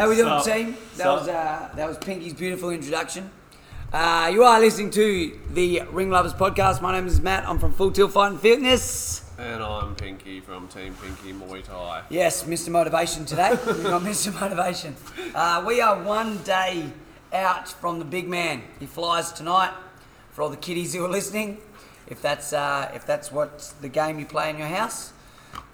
How we doing, team? That was uh, that was Pinky's beautiful introduction. Uh, you are listening to the Ring Lovers podcast. My name is Matt. I'm from Full Tilt Fight and Fitness. And I'm Pinky from Team Pinky Muay Thai. Yes, Mr. Motivation today. We've got Mr. Motivation. Uh, we are one day out from the big man. He flies tonight. For all the kiddies who are listening, if that's uh, if that's what the game you play in your house,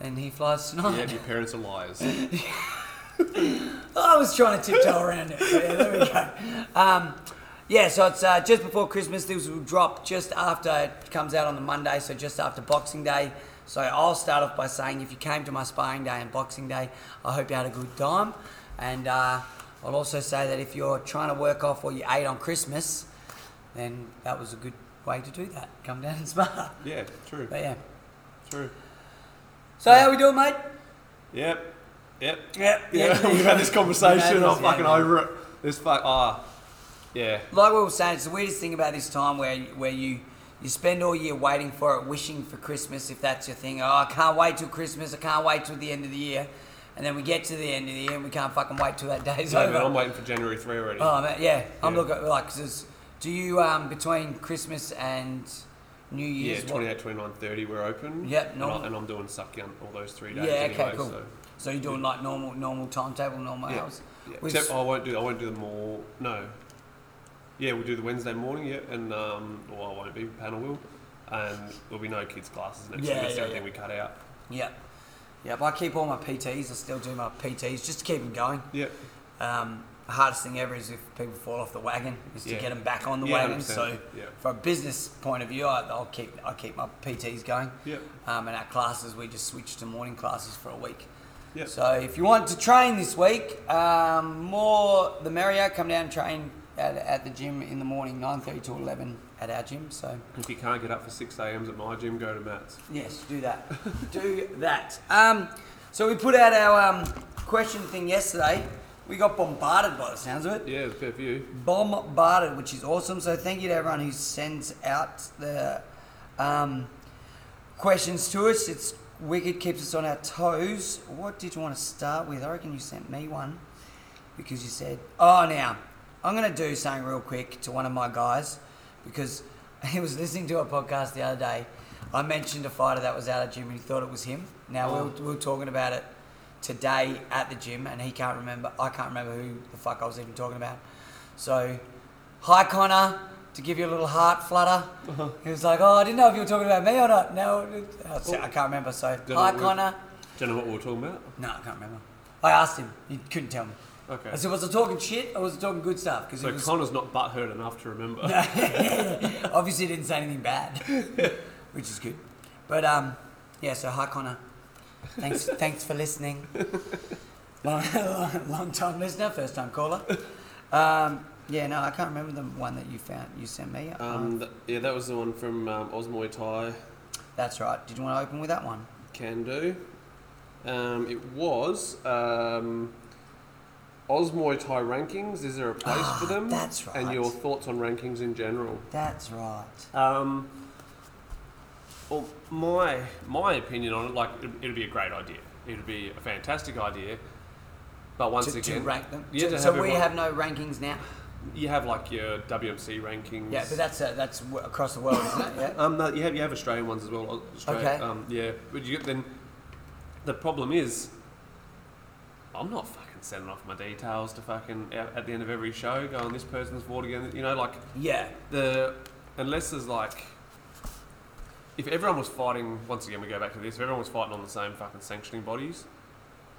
then he flies tonight. Yeah, your parents are liars. I was trying to tiptoe around it. Yeah, there we go. Um, yeah, so it's uh, just before Christmas. This will drop just after it comes out on the Monday, so just after Boxing Day. So I'll start off by saying if you came to my sparring day and Boxing Day, I hope you had a good time. And uh, I'll also say that if you're trying to work off what you ate on Christmas, then that was a good way to do that. Come down and spar. Yeah, true, But yeah. true. So how we doing, mate? Yep, yep. Yep. Yeah, we've had this conversation. I'm this, yeah, fucking over it. This fuck, ah, yeah. like we were saying, it's the weirdest thing about this time where where you you spend all year waiting for it, wishing for Christmas if that's your thing. Oh, I can't wait till Christmas. I can't wait till the end of the year. And then we get to the end of the year and we can't fucking wait till that day's No, over. man, I'm waiting for January 3 already. oh man, yeah, I'm Yeah. looking like. 'cause it's- do you um between Christmas and New Year's? Yeah, 28, 29, 30, we're open. Yep, and, normal. I, and I'm doing Suckyunt all those three days Yeah, anyway, okay, cool. so. So you're doing like normal normal timetable, normal Yeah. hours. Yeah. Except I won't do I won't do the more. No. Yeah, we'll do the Wednesday morning. Yeah, and um, well, I won't be. Panel will, and there'll be no kids classes next Yeah, week. That's yeah, only yeah. thing we cut out. Yep. Yep. I keep all my PTs. I still do my PTs just to keep them going. Yep. Um, the hardest thing ever is if people fall off the wagon, is to Yeah. get them back on the Yeah, wagon. 100%, So, yeah. from a business point of view, I, I'll keep I keep my PTs going. Yep. Um, and our classes, we just switched to morning classes for a week. Yep. So if you want to train this week, um, more the merrier. Come down and train at, at the gym in the morning, 9.30 to 11 at our gym. So If you can't get up for six a.m.s at my gym, go to Matt's. Yes, do that. do that. Um, so we put out our um, question thing yesterday. We got bombarded by the sounds of it. Yeah, there's a fair few. Bombarded, which is awesome. So thank you to everyone who sends out the um, questions to us. It's wicked, keeps us on our toes. What did you want to start with? I reckon you sent me one because you said, "Oh, now I'm going to do something real quick to one of my guys because he was listening to a podcast the other day. I mentioned a fighter that was out of the gym and he thought it was him. Now we, were, we were talking about it today at the gym and he can't remember. I can't remember who the fuck I was even talking about. So, hi Connor. To give you a little heart flutter, he was like, "Oh, I didn't know if you were talking about me or not." No, I can't remember. So, Don't hi Connor. Do you know what we were talking about? No, I can't remember. I asked him. He couldn't tell me. Okay. I said, was I talking shit or was I talking good stuff? Because So was Connor's not butthurt enough to remember. obviously he didn't say anything bad, which is good. But um, yeah. So hi Connor. Thanks, thanks for listening. Long, long, long time listener, first time caller. Um, yeah, no, I can't remember the one that you found. You sent me. Um, th- yeah, that was the one from um, Oz Muay Thai. That's right. Did you want to open with that one? Can do. Um, it was um, Oz Muay Thai rankings. Is there a place Ah, for them? that's right. And your thoughts on rankings in general. That's right. Um, well, my my opinion on it, like it, it'd be a great idea. It'd be a fantastic idea. But once To, to again, rank them. Yeah, to so have we everyone- have no rankings now. You have like your WMC rankings. Yeah, but that's uh, that's w- across the world, isn't it? Yeah. Um, no, you have you have Australian ones as well. Australia, Okay. Um, yeah, but you get then. The problem is, I'm not fucking sending off my details to fucking at, at the end of every show going this person's fought again. You know, like Yeah. the unless there's like if everyone was fighting once again we go back to this if everyone was fighting on the same fucking sanctioning bodies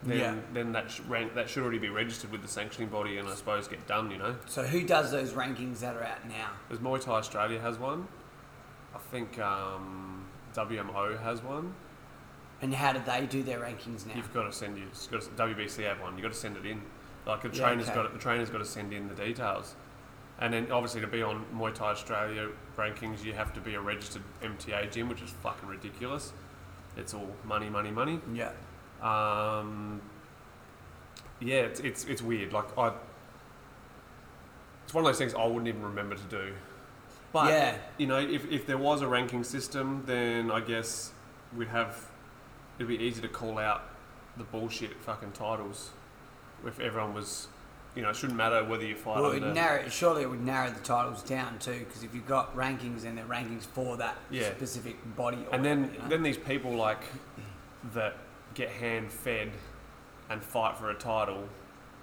then Yeah. then that sh- rank, that should already be registered with the sanctioning body and I suppose get done you know So who does those rankings that are out now? because Muay Thai Australia has one I think um, WMO has one And how do they do their rankings now? You've got to send you. Got to, WBC have one. You've got to send it in. Like the Yeah, trainer's okay. got the trainer's got to send in the details, and then obviously to be on Muay Thai Australia rankings, you have to be a registered MTA gym, which is fucking ridiculous. It's all money, money, money. Yeah. Um, yeah, it's, it's it's weird. Like I, it's one of those things I wouldn't even remember to do. But Yeah. you know, if, if there was a ranking system, then I guess we'd have it'd be easy to call out the bullshit fucking titles. If everyone was, you know, it shouldn't matter whether you fight Well, under. it narrow, surely it would narrow the titles down too, because if you've got rankings and they're rankings for that Yeah. specific body. And then you know? then these people like that get hand fed and fight for a title,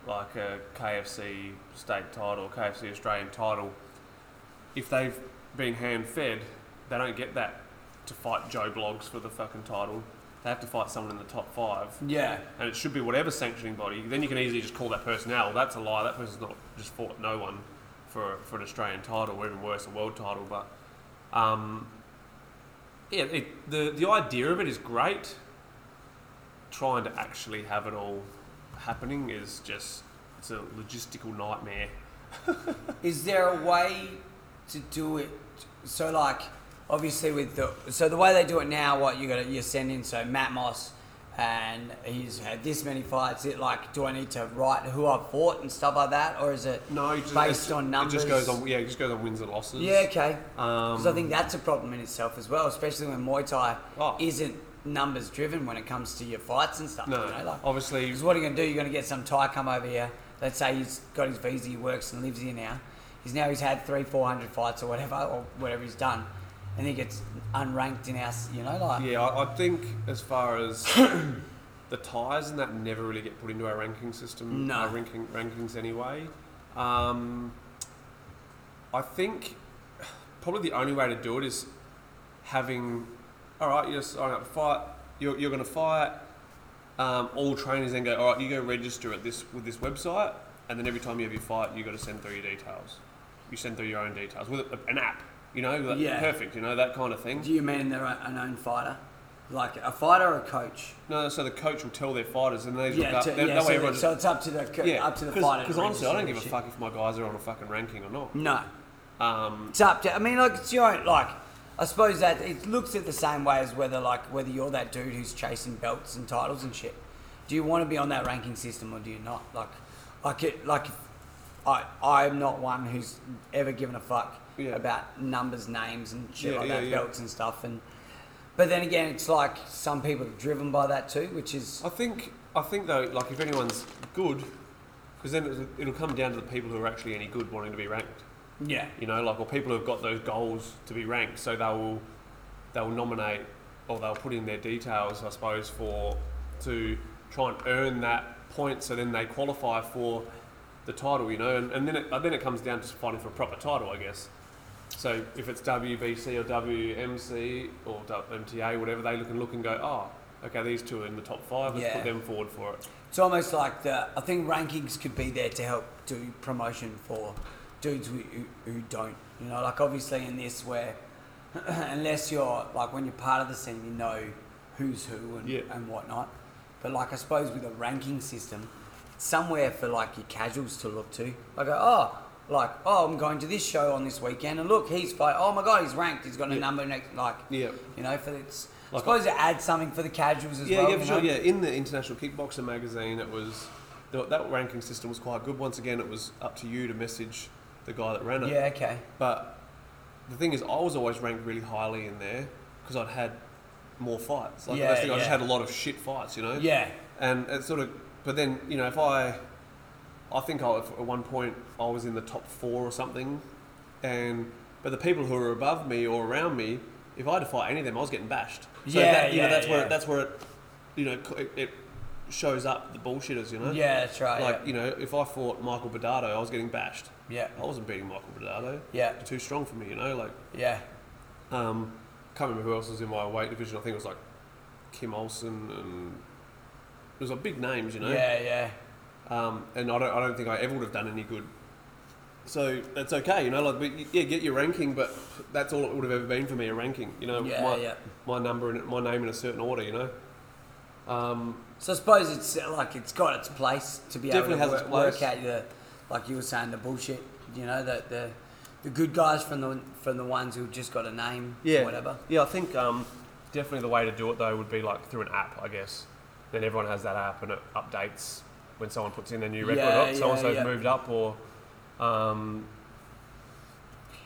like a KFC state title, KFC Australian title. If they've been hand fed, they don't get that to fight Joe Blogs for the fucking title. They have to fight someone in the top five, yeah, and it should be whatever sanctioning body. Then you can easily just call that person out. Well, that's a lie. That person's not just fought no one for for an Australian title, or even worse, a world title. But um, yeah, it, the the idea of it is great. Trying to actually have it all happening is just it's a logistical nightmare. is there a way to do it? So like, obviously with the so the way they do it now, what you got to, you're sending so Matt Moss. And he's had this many fights. It like, do I need to write who I've fought and stuff like that, or is it No, just, based on It numbers? just goes on. Yeah, it just goes on wins and losses. Yeah, okay. Um, Because I think that's a problem in itself as well, especially when Muay Thai Oh. isn't numbers driven when it comes to your fights and stuff. no, you know, like, obviously. because what are you going to do? You're going to get some Thai come over here. Let's say he's got his visa, he works and lives here now. He's now he's had three, four hundred fights or whatever, or whatever he's done, and he gets unranked in our, you know, like Yeah, I, I think as far as the Thais and that never really get put into our ranking system, No. our ranking rankings anyway. Um, I think probably the only way to do it is having, all right, you're signing up to fight. You're, you're going to fight. Um, all trainers then go, all right, you go register at this with this website, and then every time you have your fight, you got to send through your details. You send through your own details with an app. You know, like, Yeah. perfect. You know that kind of thing. do you mean they're an own fighter, like a fighter or a coach? No, so the coach will tell their fighters, and they look Yeah, up. to, yeah. So, so it's up to the co- yeah, up to the fighter. Because honestly, I don't give a and fuck if my guys are on a fucking ranking or not. No. Um, It's up to. I mean, like it's your own. Like, I suppose that it looks at the same way as whether, like, whether you're that dude who's chasing belts and titles and shit. Do you want to be on that ranking system or do you not? Like, like it. Like, I I'm not one who's ever given a fuck Yeah. about numbers, names, and shit Yeah, like yeah, that, belts and stuff. And but then again, it's like some people are driven by that too, which is I think I think though, like if anyone's good, because then it'll, it'll come down to the people who are actually any good wanting to be ranked. Yeah, You know, like or people who've got those goals to be ranked, so they will they will nominate or they'll put in their details, I suppose, for to try and earn that point, so then they qualify for the title. You know, and, and then it and then it comes down to fighting for a proper title, I guess. So if it's WBC or WMC or MTA, whatever, they look and look and go, oh, okay, these two are in the top five. Let's Yeah. put them forward for it. It's almost like the. I think rankings could be there to help do promotion for dudes who, who, who don't. You know, like obviously in this where, unless you're like when you're part of the scene, you know who's who and, Yeah. and whatnot. But like I suppose with a ranking system, somewhere for like your casuals to look to. Like oh. Like oh, I'm going to this show on this weekend, and look, he's fight. Oh my god, he's ranked. He's got a Yeah. number next. Like Yeah. you know, for it's. I Like- suppose it adds something for the casuals as Yeah, well. yeah, for sure. know? Yeah, in the International Kickboxer magazine, it was that ranking system was quite good. Once again, it was up to you to message the guy that ran it. Yeah. Okay. But the thing is, I was always ranked really highly in there because I'd had more fights. Like, Yeah, that's the thing, I just had a lot of shit fights, you know. Yeah. And it sort of, but then you know, if I, I think I at one point I was in the top four or something, and but the people who were above me or around me, if I had to fight any of them, I was getting bashed. So Yeah, that, you yeah, know, that's yeah. where that's where it, you know, it, it shows up the bullshitters, you know. Yeah, that's right. Like you know, if I fought Michael Bernardo, I was getting bashed. yeah. I wasn't beating Michael Bernardo. Yeah. Too strong for me, you know. Like, Yeah. um, can't remember who else was in my weight division. I think it was like Kim Olsen and it was like big names, you know. Yeah, yeah. Um, and I don't, I don't think I ever would have done any good. So that's okay, you know. Like, but yeah, get your ranking, but that's all it would have ever been for me—a ranking. You know, Yeah, my, yeah. my number and my name in a certain order. You know. Um, So I suppose it's uh, like it's got its place to be able to its work, work out the, like you were saying, the bullshit. You know, the the, the good guys from the from the ones who just got a name, yeah, or whatever. Yeah, I think um, definitely the way to do it though would be like through an app, I guess. Then everyone has that app and it updates when someone puts in their new record. Yeah, so and so's yeah, moved up, or um,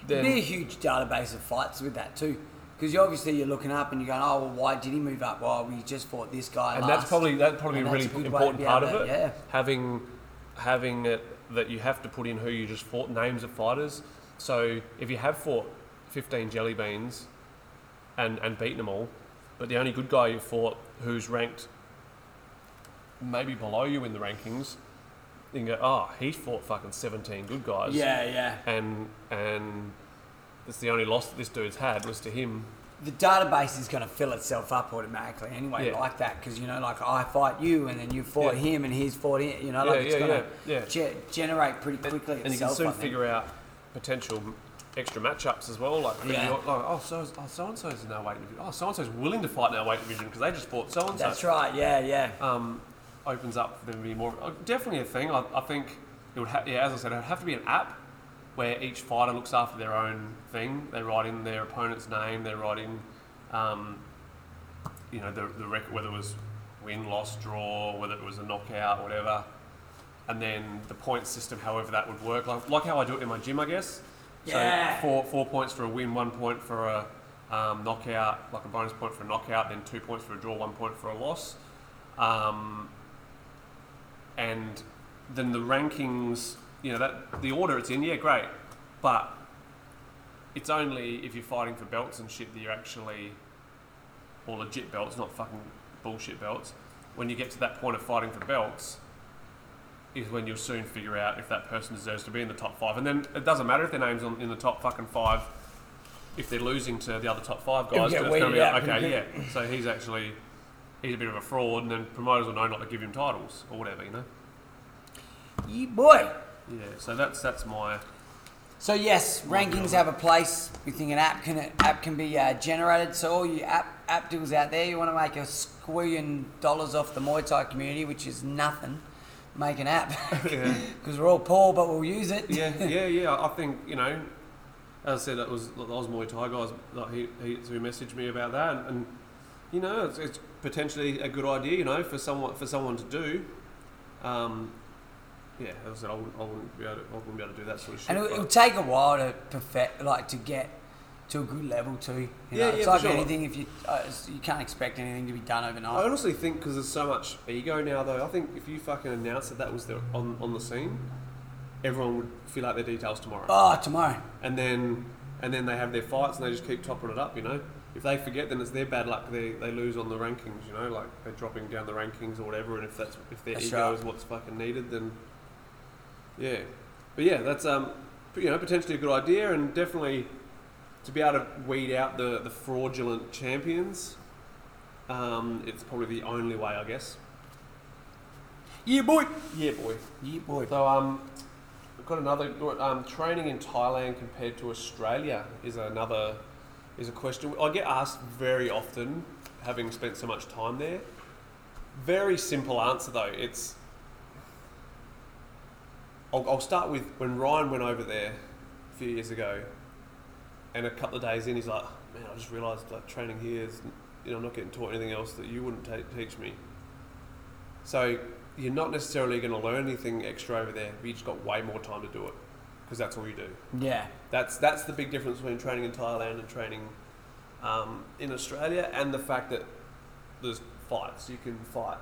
There'd be a then huge database of fights with that too, because you obviously you're looking up and you're going, oh, well, why did he move up? Well, we just fought this guy. and last. that's probably that's probably And a really a good way to important part of it. yeah. Having having it that you have to put in who you just fought, names of fighters. So if you have fought 15 jelly beans and and beaten them all, but the only good guy you fought who's ranked maybe below you in the rankings, you can go, oh, he fought fucking 17 good guys. Yeah, yeah. And and it's the only loss that this dude's had was to him. the database is going to fill itself up automatically anyway, Yeah. like that. Because you know, like I fight you, and then you fought Yeah. him, and he's fought him. You know, Yeah, like it's yeah, going to yeah, yeah. ge- generate pretty quickly and you itself. can soon I think. figure out potential extra matchups as well. Like, Yeah. you're like oh, so oh, so and so's in our weight division. Oh, so and so's willing to fight in our weight division because they just fought so and so. That's right. Yeah, yeah. Um, opens up for them to be more. uh, Definitely a thing. I, I think it would. Ha- yeah, as I said, it would have to be an app where each fighter looks after their own thing. They write in their opponent's name. They write in, um, you know, the the record whether it was win, loss, draw, whether it was a knockout, whatever. And then the point system, however that would work, like, like how I do it in my gym, I guess. Yeah. So four four points for a win, one point for a um, knockout, like a bonus point for a knockout, then two points for a draw, one point for a loss. Um, and then the rankings, you know, that the order it's in, yeah, great, but it's only if you're fighting for belts and shit that you're actually, or legit belts, not fucking bullshit belts. When you get to that point of fighting for belts, is when you'll soon figure out if that person deserves to be in the top five. And then it doesn't matter if their name's on, in the top fucking five. If they're losing to the other top five guys, it's going to be like, okay, yeah. So he's actually he's a bit of a fraud, and then promoters will know not to give him titles or whatever, you know. Yeah, boy. Yeah. So that's that's my So yes, rankings have a place. We think an app can app can be uh, generated. So all you app app deals out there, you want to make a squillion dollars off the Muay Thai community, which is nothing. Make an app yeah. because we're all poor, but we'll use it. yeah, yeah, yeah. I think you know, as I said, that was the Oz Muay Thai guys. Like he, he who messaged me about that, and, and you know, it's, it's potentially a good idea, you know, for someone for someone to do. Um, yeah, as I said, I wouldn't, I wouldn't be able to, I wouldn't be able to do that sort of shit. And it'll, it'll take a while to perfect, like to get to a good level too. You Yeah, know, yeah, it's like sure. anything. If you uh, you can't expect anything to be done overnight. I honestly think because there's so much ego now, though. I think if you fucking announced that that was the, on on the scene, everyone would fill out their details tomorrow. Oh, tomorrow. and then and then they have their fights and they just keep topping it up. You know, if they forget, then it's their bad luck. They, they lose on the rankings. You know, like they're dropping down the rankings or whatever. And if that's if their That's ego right. is what's fucking needed, then yeah. But yeah, that's um you know potentially a good idea and definitely to be able to weed out the the fraudulent champions. Um, it's probably the only way, I guess. Yeah, boy. Yeah, boy. Yeah, boy. So um, we've got another um, training in Thailand compared to Australia is another is a question I get asked very often, having spent so much time there. Very simple answer though. It's I'll, I'll start with when Ryan went over there a few years ago, and a couple of days in, he's like, "Man, I just realised like training here is, you know, I'm not getting taught anything else that you wouldn't ta- teach me." So you're not necessarily going to learn anything extra over there, but you just got way more time to do it because that's all you do. Yeah. That's that's the big difference between training in Thailand and training um, in Australia, and the fact that there's fights. You can fight.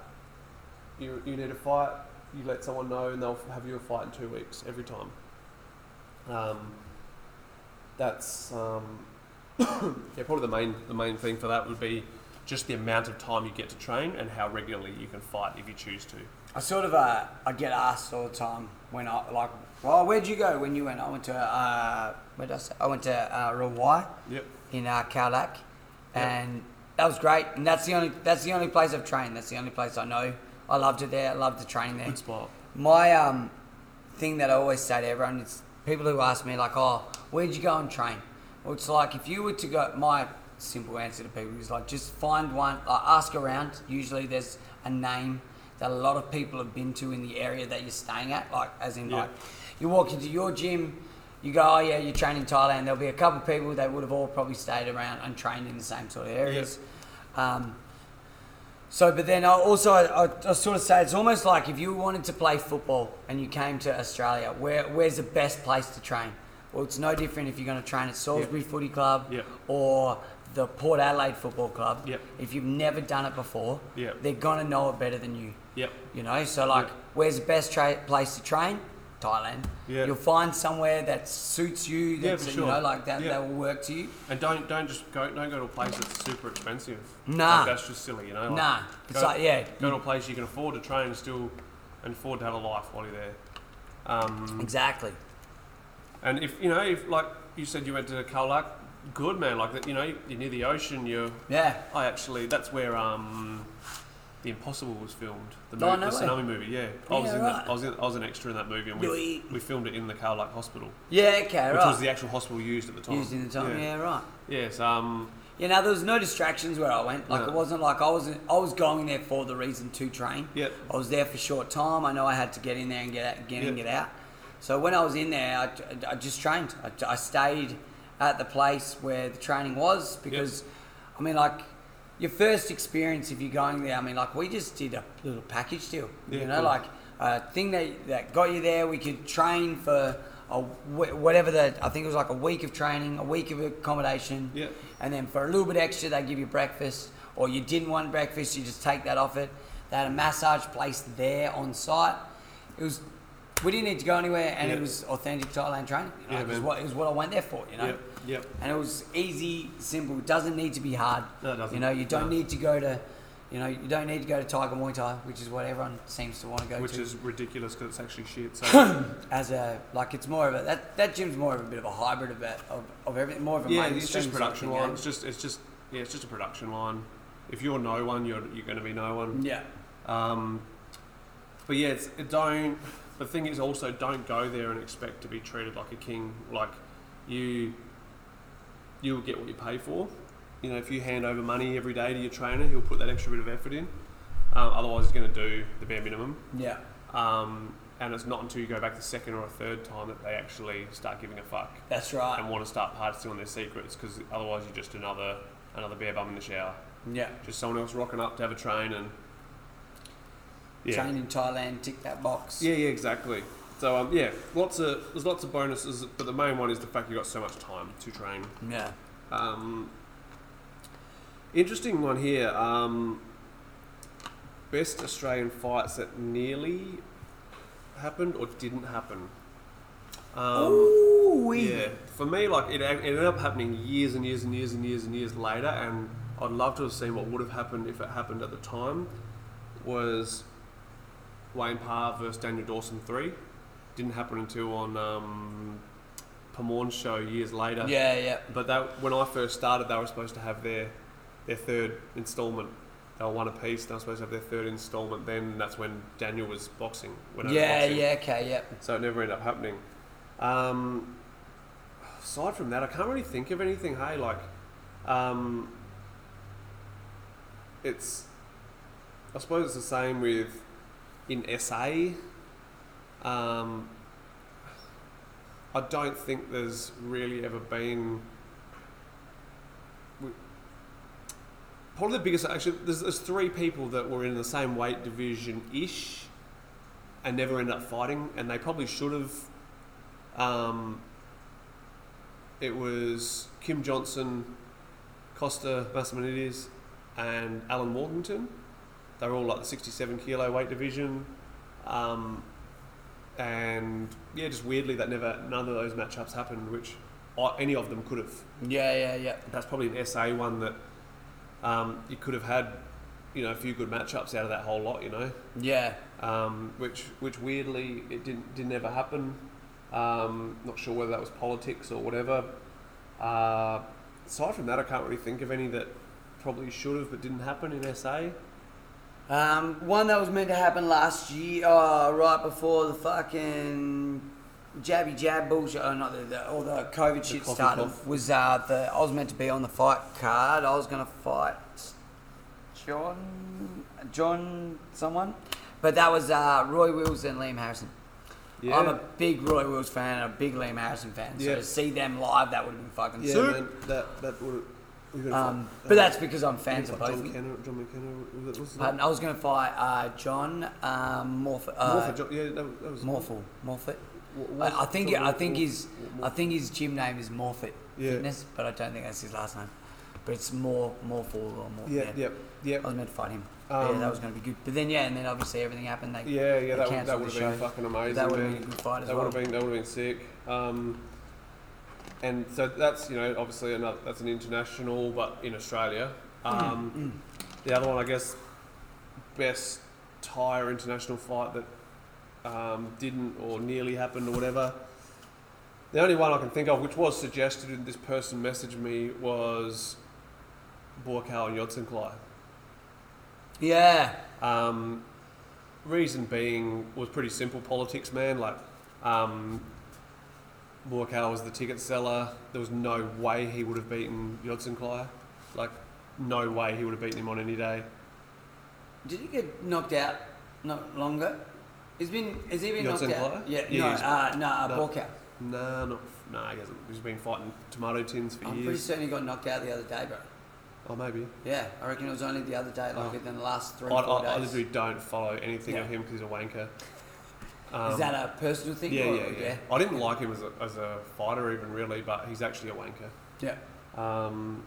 You you need a fight. You let someone know, and they'll have you a fight in two weeks every time. Um, that's um, yeah, probably the main the main thing for that would be just the amount of time you get to train and how regularly you can fight if you choose to. I sort of uh, I get asked all the time when I like, well, where'd you go when you went? I went to uh, where did I say? I went to uh, Rawai Yep. in uh, Khao Lak, and that was great. And that's the only that's the only place I've trained. That's the only place I know. I loved it there. I loved the training there. Good spot. My um, thing that I always say to everyone is people who ask me like, "Oh, where'd you go and train?" Well, it's like if you were to go. My simple answer to people. Is like just find one, like ask around. Usually there's a name that a lot of people have been to in the area that you're staying at. Like as in Yeah. like you walk into your gym, you go, oh yeah, you train in Thailand. There'll be a couple of people that would have all probably stayed around and trained in the same sort of areas. Um, so, but then I also I, I, sort of say it's almost like if you wanted to play football and you came to Australia, where where's the best place to train? Well, it's no different if you're going to train at Salisbury Footy Club Yeah. or the Port Adelaide Football Club. Yep. If you've never done it before, Yep. they're going to know it better than you. Yep. You know, so like, where's the best tra- place to train? Thailand. Yeah. You'll find somewhere that suits you. Yeah, That's for you know like that Yeah. that will work to you. And don't don't just go don't go to a place that's super expensive. Nah. Like, that's just silly, you know. Like, nah, it's go- like yeah, Go to a place you can afford to train and still and afford to have a life while you're there. Um, exactly. and if you know, if like you said, you went to Khao Lak, good man. Like that, you know, you're near the ocean. You're. Yeah. I actually, that's where um, the Impossible was filmed. The, Oh, no the tsunami movie. Yeah, I was Yeah, in right. that. I was in, I was an extra in that movie, and we we filmed it in the Khao Lak Hospital, Yeah. Okay. which right. was the actual hospital used at the time. Used in the time. Yeah. right. Yes. Um. You know, there was no distractions where I went. Like No. it wasn't like I wasn't. I was going there for the reason to train. Yep. I was there for a short time. I know I had to get in there and get out, get in, Yep. get out. So when I was in there, I, I just trained. I, I stayed at the place where the training was because, I mean, like your first experience if you're going there. I mean, like we just did a little package deal. Yeah, you know, cool. like a thing that that got you there. We could train for. A, whatever the I think it was like a week of training, a week of accommodation, Yep. and then for a little bit extra, they give you breakfast, or you didn't want breakfast, you just take that off it. They had a massage place there on site. It was, we didn't need to go anywhere, and Yeah. it was authentic Thailand training. You know, Yeah, it, was what, it was what I went there for, you know. Yep. And it was easy, simple. It doesn't need to be hard. No, it doesn't. You know, you don't No. need to go to, you know, you don't need to go to Tiger Muay Thai, which is what everyone seems to want to go Which to. Which is ridiculous because it's actually shit. So as a like, it's more of a that that gym's more of a bit of a hybrid of it, of, of everything, more of a yeah, it's just production line. eh? It's just it's just yeah, it's just a production line. If you're no one, you're you're going to be no one. Yeah. Um, but yeah, it's, it don't. The thing is also don't go there and expect to be treated like a king. Like you, you'll get what you pay for. You know, if you hand over money every day to your trainer, he'll put that extra bit of effort in. Um, otherwise, he's going to do the bare minimum. Yeah. Um, and it's not until you go back the second or a third time that they actually start giving a fuck That's right. and want to start partying on their secrets because otherwise you're just another another bare bum in the shower. Yeah. Just someone else rocking up to have a train and yeah, Train in Thailand, tick that box. yeah, yeah, exactly. So um, yeah, lots of there's lots of bonuses, but the main one is the fact you have got so much time to train. Yeah. Um, interesting one here. Um, best Australian fights that nearly happened or didn't happen. Um, Ooh, yeah, for me, like it, it ended up happening years and years and years and years and years later, and I'd love to have seen what would have happened if it happened at the time. Was Wayne Parr versus Daniel Dawson three? Didn't happen until on um, Pamorn's show years later. Yeah, yeah. But that when I first started, they were supposed to have their their third instalment. They were one apiece. They were supposed to have their third instalment. Then that's when Daniel was boxing. Over Yeah, boxing. yeah, okay, yeah. So it never ended up happening. Um, aside from that, I can't really think of anything. Hey, like, um, it's. I suppose it's the same with in SA. Um, I don't think there's really ever been. Probably the biggest. Actually, there's, there's three people that were in the same weight division ish and never ended up fighting, and they probably should have. Um, it was Kim Johnson, Costa Massiminides, and Alan Morganton. They were all like the 67 kilo weight division. Um, and yeah, just weirdly, that never none of those matchups happened, which any of them could have. Yeah, yeah, yeah. That's probably an SA one that um, you could have had, you know, a few good matchups out of that whole lot, you know Yeah. um, which which weirdly it didn't didn't ever happen. Um, not sure whether that was politics or whatever. Uh, aside from that, I can't really think of any that probably should have but didn't happen in SA. Um, one that was meant to happen last year, uh, right before the fucking jabby jab bullshit, or not the, the all the COVID shit started cough. was uh, the I was meant to be on the fight card. I was gonna fight John John someone, but that was uh, Roy Wills and Liam Harrison. Yeah. I'm a big Roy Wills fan and a big Liam Harrison fan. So Yeah. to see them live, that would have been fucking yeah, sick. man, that that would. Um, but that's because I'm fans of both. John. McKenna, John McKenna, was Pardon. I was going to fight uh, John um, Morf- uh, John, yeah, that, that was Morphle. Morfitt. Wa- I, I think John I think his Wa- I think his gym name is Morfitt Yeah. Fitness, but I don't think that's his last name. But it's more Morphle or more. Yeah, yeah, yeah. I was meant to fight him. Um, yeah, that was going to be good. But then yeah, and then obviously everything happened. They Yeah, yeah, they that, would- that would have been fucking amazing. That would have been a good fight as That well. would have been that would have been sick. Um, and so that's you know obviously another that's an international, but in Australia. Mm, Um, The other one, I guess, best tire international fight that um, didn't or nearly happened or whatever. The only one I can think of, which was suggested, and this person messaged me, was Buakaw and Yodsanklai. Yeah, Um, reason being was pretty simple politics, man. Like, um, Buakaw was the ticket seller. There was no way he would have beaten Yodsanklai. Like, no way he would have beaten him on any day. did he get knocked out not longer? He's been has he been knocked out? Yeah, Yeah, no, uh, no, uh, no. Buakaw. Nah, not, nah, he hasn't. He's been fighting tomato tins for I'm pretty certain he got knocked out the other day, bro. Oh, maybe. Yeah, I reckon it was only the other day, like Oh. within the last three, I, four I, I literally don't follow anything Yeah. of him because he's a wanker. Is Um, that a personal thing? yeah, or- yeah, yeah, I didn't like him as a, as a fighter even really, but he's actually a wanker. Yeah. Um,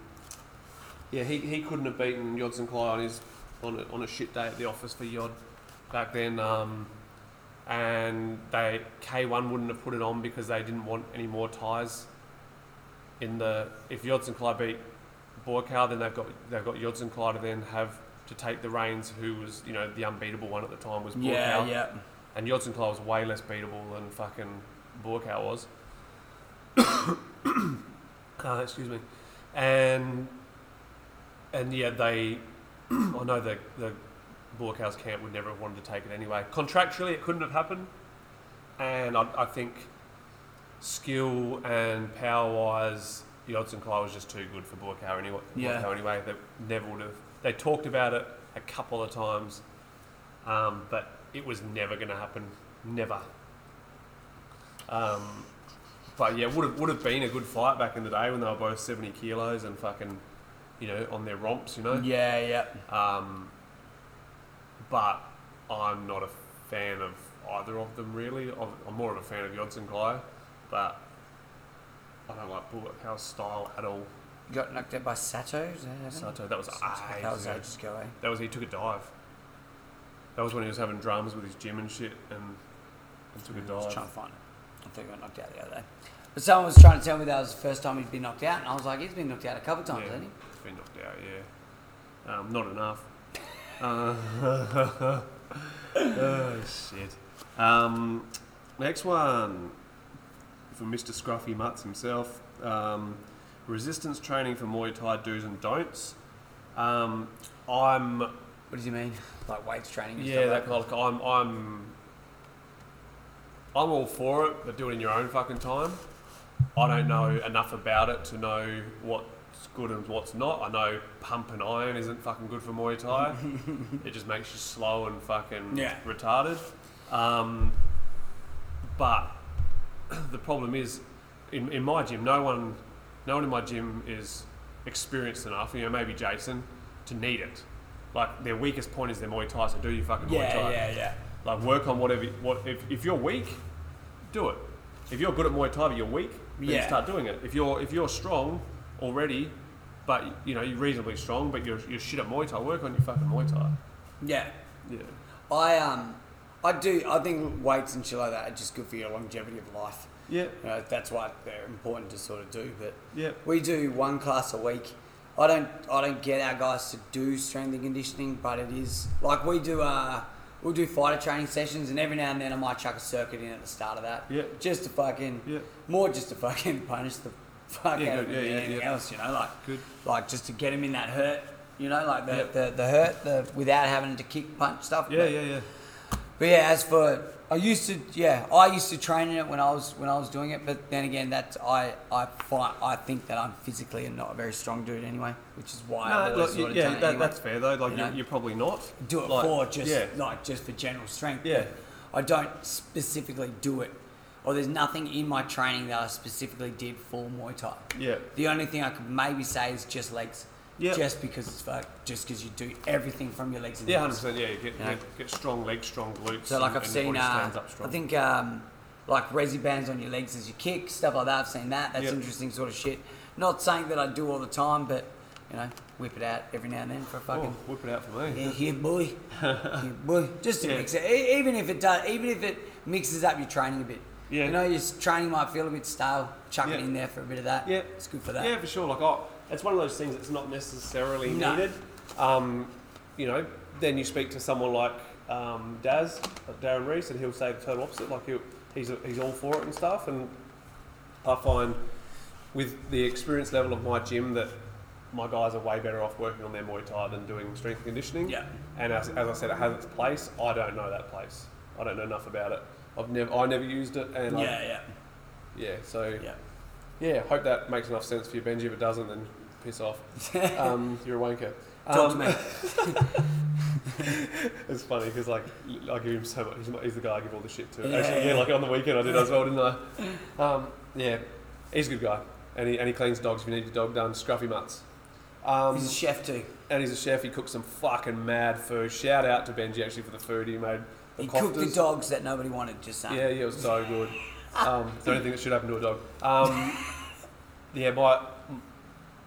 yeah, he, he couldn't have beaten Yodsanklai on his on a, on a shit day at the office for Yod back then. Um, and they K1 wouldn't have put it on because they didn't want any more Thais. In the if Yodsanklai beat Buakaw, then they've got they've got Yodsanklai to then have to take the reins. Who was you know the unbeatable one at the time was Buakaw. Yeah, yeah. And Yodsanklai was way less beatable than fucking Buakaw was. uh, excuse me. And and yeah, they. I know the the Buakaw's camp would never have wanted to take it anyway. Contractually, it couldn't have happened. And I, I think skill and power wise, Yodsanklai was just too good for Buakaw anyway. Yeah. Buakaw anyway. They never would have. They talked about it a couple of times, um, but it was never going to happen. Never. Um, but yeah, would have would have been a good fight back in the day when they were both seventy kilos and fucking, you know, on their romps, you know. Yeah, yeah. Um, but I'm not a fan of either of them really. I'm, more of a fan of Yodsanklai, but I don't like Bullet House style at all. You got knocked out by Sato? Is that happened? Sato, that was ages That was ago. ages ago, eh? That was he took a dive. That was when he was having dramas with his gym and shit, and, and took a I was dive. trying to find it. I think I got knocked out the other day. But someone was trying to tell me that was the first time he'd been knocked out, and I was like, he's been knocked out a couple of times, yeah, hasn't he? He's been knocked out, yeah. Um, not enough. uh, oh, shit. Um, next one from Mr. Scruffy Mutts himself. Um, resistance training for Muay Thai do's and don'ts. Um, I'm What does he mean? Like weights training and yeah, stuff that like kind of, I'm I'm I'm all for it, but do it in your own fucking time. I don't know enough about it to know what's good and what's not. I know pump and iron isn't fucking good for Muay Thai. it just makes you slow and fucking Yeah. retarded. Um, but the problem is, in, in my gym, no one, no one in my gym is experienced enough. You know, maybe Jason to need it. Like their weakest point is their Muay Thai, so do your fucking Muay Thai. yeah, yeah. Like work on whatever. What if, if you're weak, do it. If you're good at Muay Thai but you're weak, then Yeah. start doing it. If you're if you're strong already, but you know you're reasonably strong, but you're, you're shit at Muay Thai, work on your fucking Muay Thai. Yeah. Yeah. I um, I do. I think weights and shit like that are just good for your longevity of life. Yeah. You know, that's why they're important to sort of do. But Yeah. we do one class a week. I don't. I don't get our guys to do strength and conditioning, but it is like we do. Uh, we'll do fighter training sessions, and every now and then I might chuck a circuit in at the start of that. Yeah. Just to fucking. Yeah. More just to fucking punish the fuck Yeah, out of Yeah, anything yeah. else. You know, like Good. like just to get him in that hurt. You know, like the, the, the hurt, the without having to kick, punch stuff. Yeah. But- Yeah. Yeah. But yeah, as for I used to, yeah, I used to train in it when I was when I was doing it. But then again, that's I I find, I think that I'm physically and not a very strong dude anyway, which is why I've No, always like, sort of yeah, done it anyway. that's fair though. Like You you know? you're probably not. do it Like, for just yeah. like just for general strength. Yeah. I don't specifically do it, or there's nothing in my training that I specifically did for Muay Thai. Yeah. The only thing I could maybe say is just legs. Yeah. Just because it's fuck, just because you do everything from your legs and Yeah, hundred percent. Yeah, you get, Yeah. get get strong legs, strong glutes. So like and- I've and seen, uh, stands up strong. I think um, like resi bands on your legs as you kick, stuff like that. I've seen that. That's Yep. interesting sort of shit. Not saying that I do all the time, but you know, whip it out every now and then for a Oh, fucking. whip it out for me. Yeah, here, boy. here, boy. Just to Yeah. mix it. Even if it does, even if it mixes up your training a bit. Yeah. You know, your training might feel a bit stale. Chuck it in there for a bit of that. Yeah. It's good for that. Yeah, for sure. Like, oh, it's one of those things that's not necessarily No. needed. Um, you know, then you speak to someone like um, Daz, like Darren Reese, and he'll say the total opposite. Like, he'll, he's he's all for it and stuff. And I find with the experience level of my gym that my guys are way better off working on their Muay Thai than doing strength and conditioning. Yeah. And as, as I said, it has its place. I don't know that place. I don't know enough about it. I've never I never used it, and I, Yeah, yeah, yeah. So yeah. yeah, hope that makes enough sense for you, Benji. If it doesn't, then piss off. Um, you're a wanker. Talk Um, to me. It's funny because like I give him so much. He's, my- he's the guy I give all the shit to. Yeah, Actually, yeah, like on the weekend I did as well, didn't I? Um, yeah, he's a good guy, and he, and he cleans dogs if you need your dog done. Scruffy mutts. Um, He's a chef too. and he's a chef. He cooks some fucking mad food. Shout out to Benji actually for the food he made. He cooked the dogs that nobody wanted. Just saying. Yeah, yeah, it was so good. Um, it's the only thing that should happen to a dog. Um, yeah, my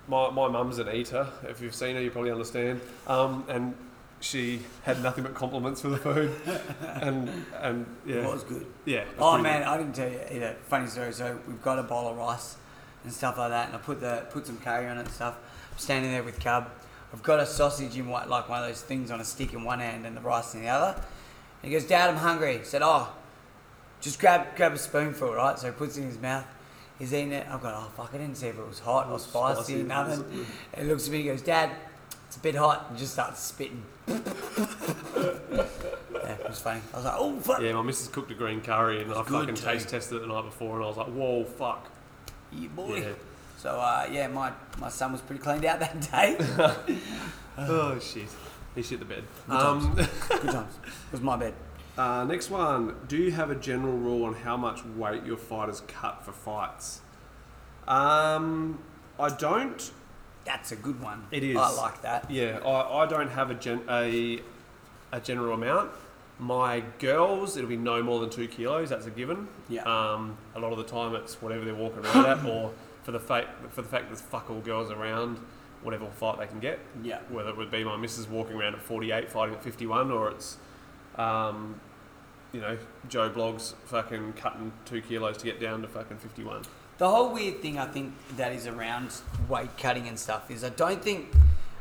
my my mum's an eater. If you've seen her, you probably understand. Um, and she had nothing but compliments for the food. And and yeah, It was good. yeah. was Oh man, I didn't tell you either. Funny story. So we've got a bowl of rice and stuff like that, and I put the put some curry on it and stuff. I'm standing there with Cub. I've got a sausage in one, like one of those things on a stick in one hand and the rice in the other. And he goes, Dad, I'm hungry. I said, Oh, just grab grab a spoonful, right? So he puts it in his mouth. He's eating it. I've got, oh fuck, I didn't see if it was hot or spicy, Spicy. nothing. And he looks at me, he goes, Dad, it's a bit hot, and just starts spitting. yeah, it was funny. I was like, oh fuck. Yeah, my missus cooked a green curry and I fucking too. taste tested it the night before and I was like, whoa, fuck. Yeah, boy. Yeah. So uh, yeah, my, my son was pretty cleaned out that day. oh shit. He shit the bed. Good Um, Good times. It was my bed. Uh, next one. Do you have a general rule on how much weight your fighters cut for fights? Um, I don't. That's a good one. It is. I like that. Yeah, I, I don't have a, gen, a a general amount. My girls, it'll be no more than two kilos. That's a given. Yeah. Um, a lot of the time, it's whatever they're walking around at, or for the fact for the fact there's fuck all girls around, whatever fight they can get. Yeah. Whether it would be my missus walking around at 48, fighting at 51, or it's, um, you know, Joe Blogs fucking cutting two kilos to get down to fucking 51. The whole weird thing I think that is around weight cutting and stuff is I don't think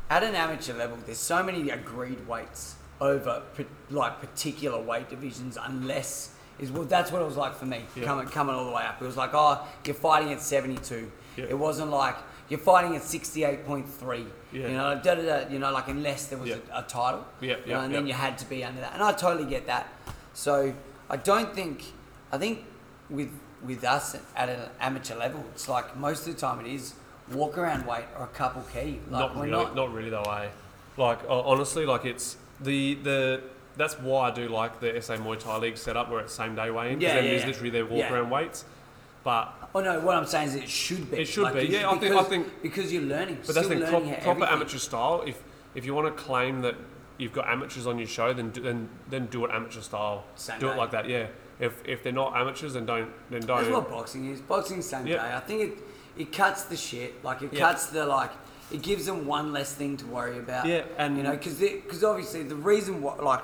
at an amateur level there's so many agreed weights over like particular weight divisions unless is well that's what it was like for me Yeah. coming coming all the way up. It was like oh you're fighting at 72. Yeah. It wasn't like you're fighting at 68.3. Yeah. You know, da, da, da, you know, like unless there was Yeah. a, a title. Yeah, you know, yeah, and then you had to be under that. And I totally get that. So I don't think I think with with us at an amateur level, it's like most of the time it is walk around weight or a couple key. Like not really, not, not, really though. Eh? Like honestly, like it's the the. That's why I do like the SA Muay Thai League setup where it's same day weigh-in. 'cause Yeah, yeah, there's yeah. literally their walk around weights. But Oh no, what I'm saying is it should be. It should be, you- yeah, I think- I because- think- because you're learning. but that's the how proper everything- amateur style. If if you want to claim that you've got amateurs on your show, then do, then then do it amateur style. Same do day. it like that. Yeah. If if they're not amateurs, then don't then don't. That's what boxing is. Boxing same Yeah. day. I think it it cuts the shit. Like it Yeah. cuts the like. It gives them one less thing to worry about. Yeah, and- you know, because because obviously the reason what like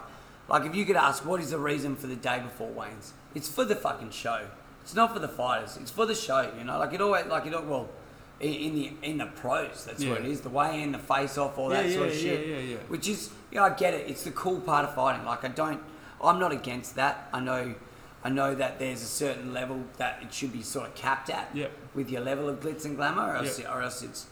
like if you could ask what is the reason for the day before Wayne's, it's for the fucking show. It's not for the fighters. It's for the show. You know, like it always like it al- well. In in the in the pros, that's what it is. The weigh in, the face off, all that Yeah, sort of yeah, shit. yeah, yeah, yeah. Which is, yeah, I get it. It's the cool part of fighting. Like I don't, I'm not against that. I know, I know that there's a certain level that it should be sort of capped at Yeah. with your level of glitz and glamour, or else, Yeah. or else it's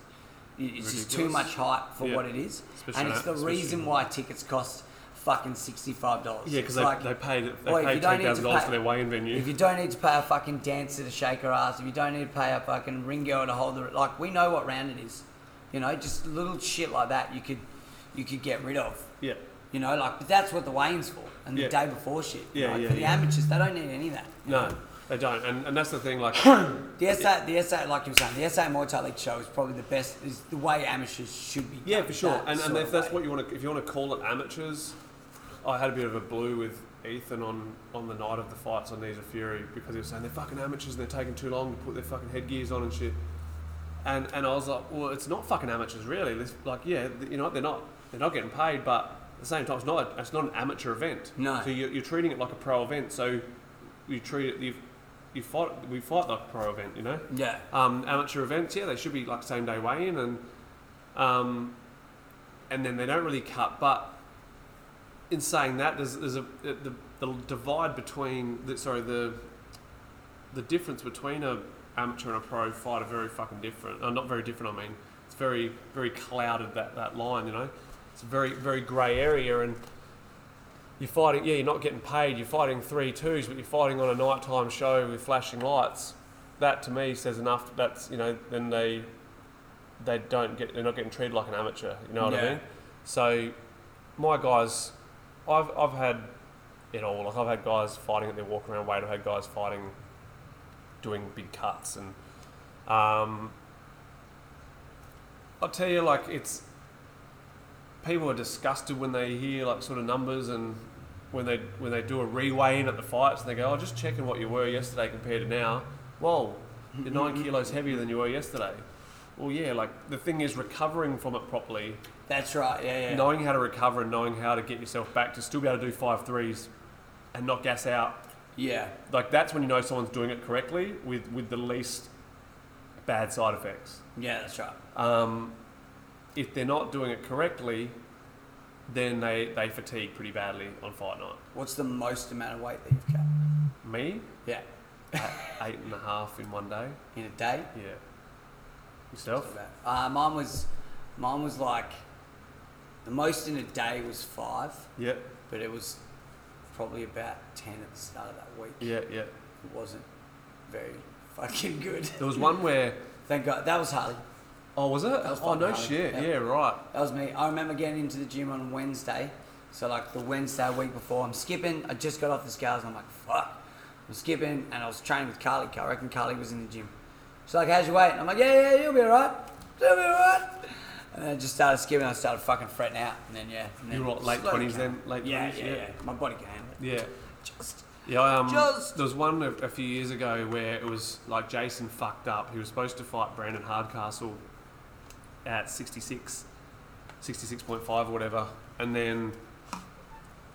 it's just too much hype for Yeah. what it is. Especially and it's the reason why tickets cost fucking sixty-five dollars. Yeah, because they, they paid they Well, paid ten thousand dollars for their weigh-in venue. If you don't need to pay a fucking dancer to shake her ass, if you don't need to pay a fucking ring girl to hold the like, we know what round it is. You know, just little shit like that you could you could get rid of. yeah, You know, like, but that's what the weigh-in's for, and Yeah. the day before shit. Yeah, Like, yeah, For the yeah. amateurs, they don't need any of that. no, know? they don't, and, and that's the thing. Like, The SA, the SA, like you were saying, the SA Muay Thai League show is probably the best. Is the way amateurs should be. yeah, for sure. And, and if that's way. what you want to, if you want to call it amateurs, I had a bit of a blue with Ethan on on the night of the fights on Knees of Fury because he was saying they're fucking amateurs and they're taking too long to put their fucking headgears on and shit. And and I was like, well, it's not fucking amateurs really. This, like, yeah, you know, they're not they're not getting paid, but at the same time, it's not a, it's not an amateur event. No. So you're, you're treating it like a pro event. So you treat it you you fight we fight like a pro event. You know. Yeah. Um, amateur events, yeah, they should be like same day weigh in and um, and then they don't really cut. But in saying that, there's, there's a the, the divide between the, sorry the the difference between a amateur and a pro fight are very fucking different. Uh, not very different. I mean, it's very very clouded that that line. You know, it's a very very grey area and. You're fighting, yeah. You're not getting paid. You're fighting three twos, but you're fighting on a nighttime show with flashing lights that to me says enough. That's you know then they they don't get they're not getting treated like an amateur. You know what I mean? So my guys, I've I've had it all. Like I've had guys fighting at their walk around weight. I've had guys fighting, doing big cuts, and um, I'll tell you like it's people are disgusted when they hear like sort of numbers and when they when they do a reweigh in at the fights and they go, oh, just checking what you were yesterday compared to now. Whoa, you're nine kilos heavier than you were yesterday. Well, yeah, like the thing is recovering from it properly, That's right. Yeah, yeah. knowing how to recover and knowing how to get yourself back to still be able to do five threes and not gas out. Yeah. Like that's when you know someone's doing it correctly with with the least bad side effects. Yeah, that's right. Um, if they're not doing it correctly, then they, they fatigue pretty badly on fight night. What's the most amount of weight that you've cut? Me, Yeah. eight and a half in one day. In a day? Yeah. Yourself? Uh, mine was, mine was like, the most in a day was five, Yeah, but it was probably about ten at the start of that week. yeah, yeah. It wasn't very fucking good. There was one where, Thank God. That was Harley. oh, was it? Was oh, no hard, shit. yeah. Yeah, right. That was me. I remember getting into the gym on Wednesday. So like the Wednesday week before, I'm skipping. I just got off the scales. And I'm like, fuck. I'm skipping, and I was training with Carly. I reckon Carly was in the gym. She's like, how's your weight? And I'm like, yeah, yeah, you'll be alright. You'll be alright. And then I just started skipping. I started fucking fretting out, and then yeah. And then You were what, late slowly 20s came. then? Late yeah, 20s, yeah, yeah. My body can handle it. Yeah. Just Yeah, um, Just- there was one a, a few years ago where it was like Jason fucked up. He was supposed to fight Brandon Hardcastle at 66, 66.5 or whatever, and then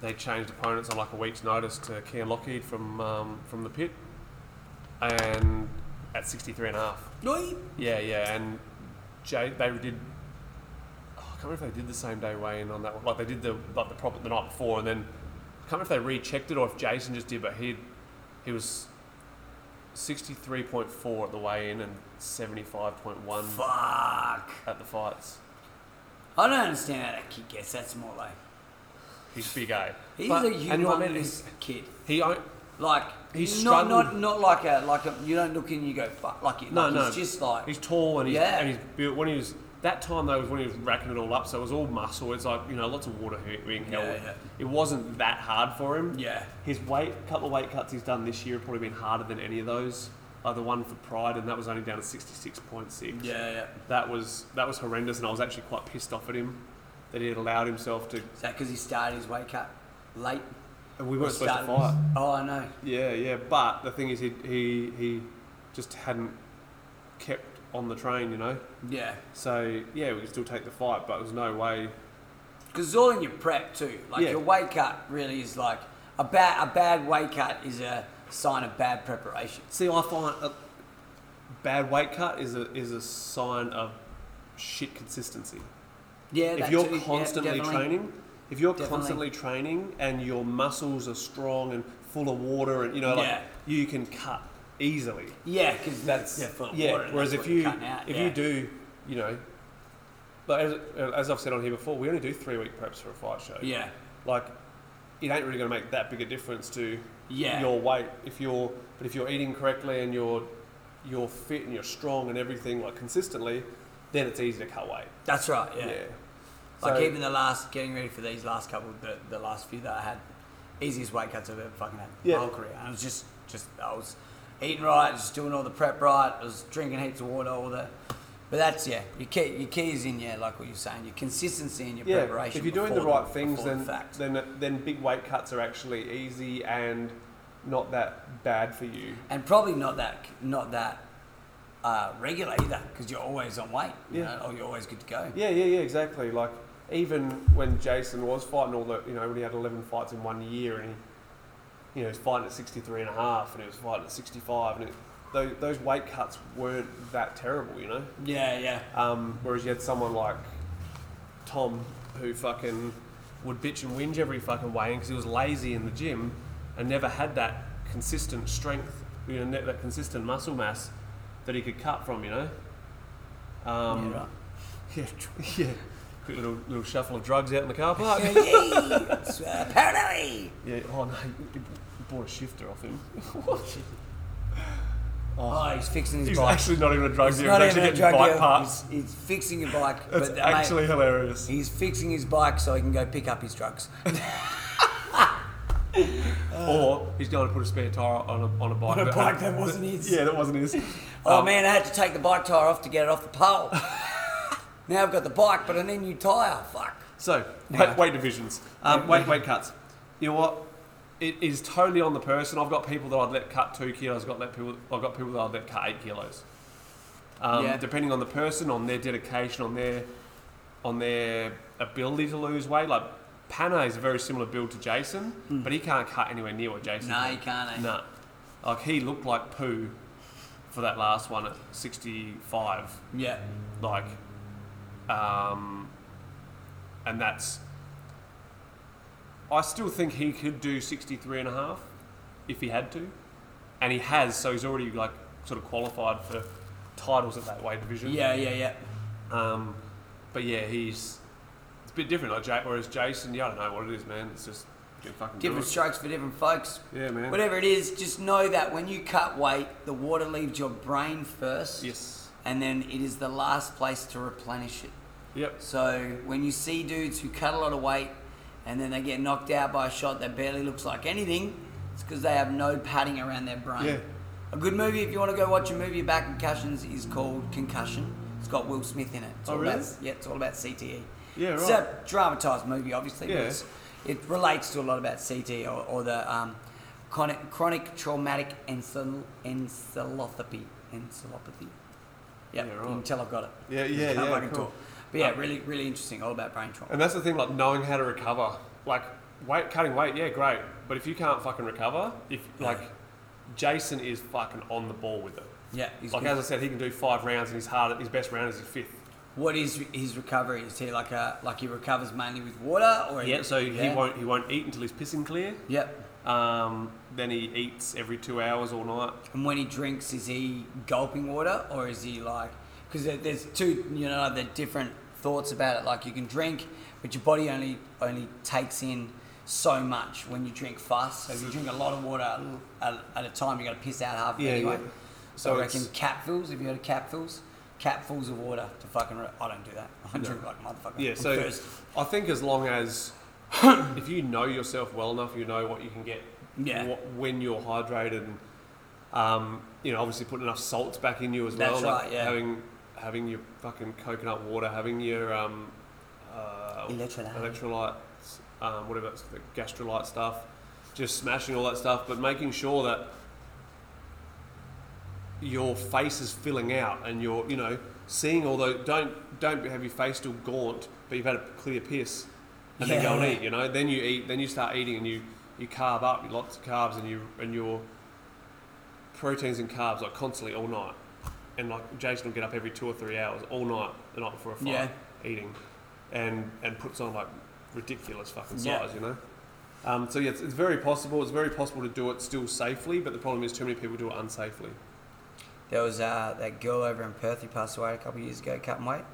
they changed opponents on like a week's notice to Kean Lockheed from um, from the pit, and at 63 and a half. Oi. Yeah, yeah, and Jay, they did. I can't remember if they did the same day weigh in on that one. Like they did the like the proper the night before, and then I can't remember if they rechecked it or if Jason just did, but he he was sixty three point four at the weigh in and seventy five point one Fuck. at the fights. I don't understand how that kid gets that small, like. He's big, eh? He's But- a and you know what I mean? humongous kid. He own- Like He's not, not struggled. not like a like a you don't look in and you go fuck like it no like no. he's just like he's tall and he's Yeah. and he's built. When he was that time though was when he was racking it all up, so it was all muscle. It's like you know lots of water being held. Yeah, yeah. It wasn't that hard for him. yeah His weight, couple of weight cuts he's done this year have probably been harder than any of those. Uh, the one for Pride, and that was only down to sixty six point six. yeah yeah. That was that was horrendous, and I was actually quite pissed off at him that he had allowed himself to. Is that because he started his weight cut late? And we weren't supposed to fight. Oh, I know. Yeah, yeah. But the thing is, he he he just hadn't kept on the train, you know. Yeah, So yeah, we could still take the fight, but there's no way. because it's all in your prep too. Like Yeah. your weight cut really is like a bad a bad weight cut is a sign of bad preparation. See, I find a bad weight cut is a is a sign of shit consistency. Yeah, if that you're too. Yeah, constantly definitely. training, if you're Definitely. constantly training and your muscles are strong and full of water, and you know, like Yeah. you can cut easily. Yeah, because That's yeah, full of yeah. water whereas if you out, if yeah. you do, you know, but as, as I've said on here before, we only do three week preps for a fight show. yeah, Like it ain't really going to make that big a difference to Yeah. your weight if you're but if you're eating correctly and you're you're fit and you're strong and everything like consistently then it's easy to cut weight That's right. Yeah. Like So- even the last, getting ready for these last couple, the, the last few that I had, easiest weight cuts I've ever fucking had. Yeah. My whole career. And I was just, just I was eating right, just doing all the prep right. I was drinking heaps of water, all that. But that's yeah. Your key, your key is in yeah, like what you're saying, your consistency and your yeah preparation. if you're doing the right things before the then then then big weight cuts are actually easy and not that bad for you and probably not that not that uh, regular either, because you're always on weight. You Yeah. know, or you're always good to go. Yeah, yeah, yeah, exactly. Like even when Jason was fighting all the, you know, when he had 11 fights in one year and he, you know, he was fighting at 63 and a half and he was fighting at 65 and it, those, those weight cuts weren't that terrible, you know. Yeah, yeah. Um, whereas you had someone like Tom who fucking would bitch and whinge every fucking weigh because he was lazy in the gym and never had that consistent strength, you know, that consistent muscle mass that he could cut from, you know. Um, yeah, right. yeah, yeah. Little little shuffle of drugs out in the car park. Yeah, yeah. Uh, paranoid. yeah. Oh no, you, you bought a shifter off him. Oh, he's fixing his He's bike. actually not even a drug dealer. He's actually getting bike dealer. parts. He's, he's fixing your bike. That's but, uh, actually mate, hilarious. he's fixing his bike so he can go pick up his drugs. Or he's going to put a spare tire on a on a bike. On a that- bike that wasn't his. Yeah, that wasn't his. Oh Um, man, I had to take the bike tire off to get it off the pole. Now I've got the bike, but I need a new tire. Fuck. So, weight, weight divisions. Um, weight, weight cuts. You know what? It is totally on the person. I've got people that I'd let cut two kilos. I've got let people. I've got people that I'd let cut eight kilos. Um, Yeah. Depending on the person, on their dedication, on their, on their ability to lose weight. Like Pana is a very similar build to Jason, but he can't cut anywhere near what Jason. No, can. you can't. Eh? No. Like he looked like poo for that last one at sixty-five Yeah. like um and that's I still think he could do 63 and a half if he had to. And he has so he's already like sort of qualified for titles at that weight division. Yeah, yeah, yeah. um but yeah he's it's a bit different. Like Jay, whereas Jason yeah I don't know what it is man. It's just you fucking do Different strokes for different folks. yeah man. Whatever it is, just know that when you cut weight, the water leaves your brain first, yes. And then it is the last place to replenish it. Yep So when you see dudes who cut a lot of weight and then they get knocked out by a shot that barely looks like anything, it's because they have no padding around their brain. Yeah. A good movie, if you want to go watch a movie about concussions, is called Concussion. It's got Will Smith in it. It's Oh, all really? About, yeah, it's all about CTE. yeah right. It's a dramatized movie, obviously, but Yeah. it relates to a lot about CTE or, or the um, chronic, chronic traumatic encephalopathy. Encephalopathy. Encephalopathy. Yeah, Yeah, you right. can tell I've got it. yeah yeah Can't yeah fucking cool. talk. But yeah, Um, really, really interesting. All about brain trauma. And that's the thing, like knowing how to recover. Like weight cutting weight, yeah, great. But if you can't fucking recover, if like Jason is fucking on the ball with it. Yeah, he's Like good. as I said, he can do five rounds, and his hard, his best round is his fifth. What is his recovery? Is he like a like he recovers mainly with water, or Yeah, so he won't he won't eat until he's pissing clear. Yep. Um, then he eats every two hours all night. And when he drinks, is he gulping water, or is he like? Because there's two, you know, the different thoughts about it. Like you can drink, but your body only only takes in so much when you drink fast. So if you drink a lot of water at, at a time, you got to piss out half of it anyway. yeah. So, So I reckon capfuls. Have you heard of capfuls? Capfuls of water to fucking. Re- I don't do that. I No. drink like a motherfucker. Yeah, so thirsty. I think as long as if you know yourself well enough, you know what you can get Yeah. wh- when you're hydrated, and um, you know obviously putting enough salts back in you as well. That's like right, yeah. Having having your fucking coconut water, having your um, uh, Electrolyte. electrolytes, um, whatever it's the gastrolyte stuff, just smashing all that stuff, but making sure that your face is filling out and you're you know seeing all those don't don't have your face still gaunt but you've had a clear piss and then go and eat you know? Then you eat then you start eating and you you carb up lots of carbs and you and your proteins and carbs like constantly all night and like Jason will get up every two or three hours all night the night before a fight Yeah. eating and and puts on like ridiculous fucking size Yeah. you know um, so yeah it's, it's very possible it's very possible to do it still safely but the problem is too many people do it unsafely There was uh, that girl over in Perth who passed away a couple of years ago, cutting weight.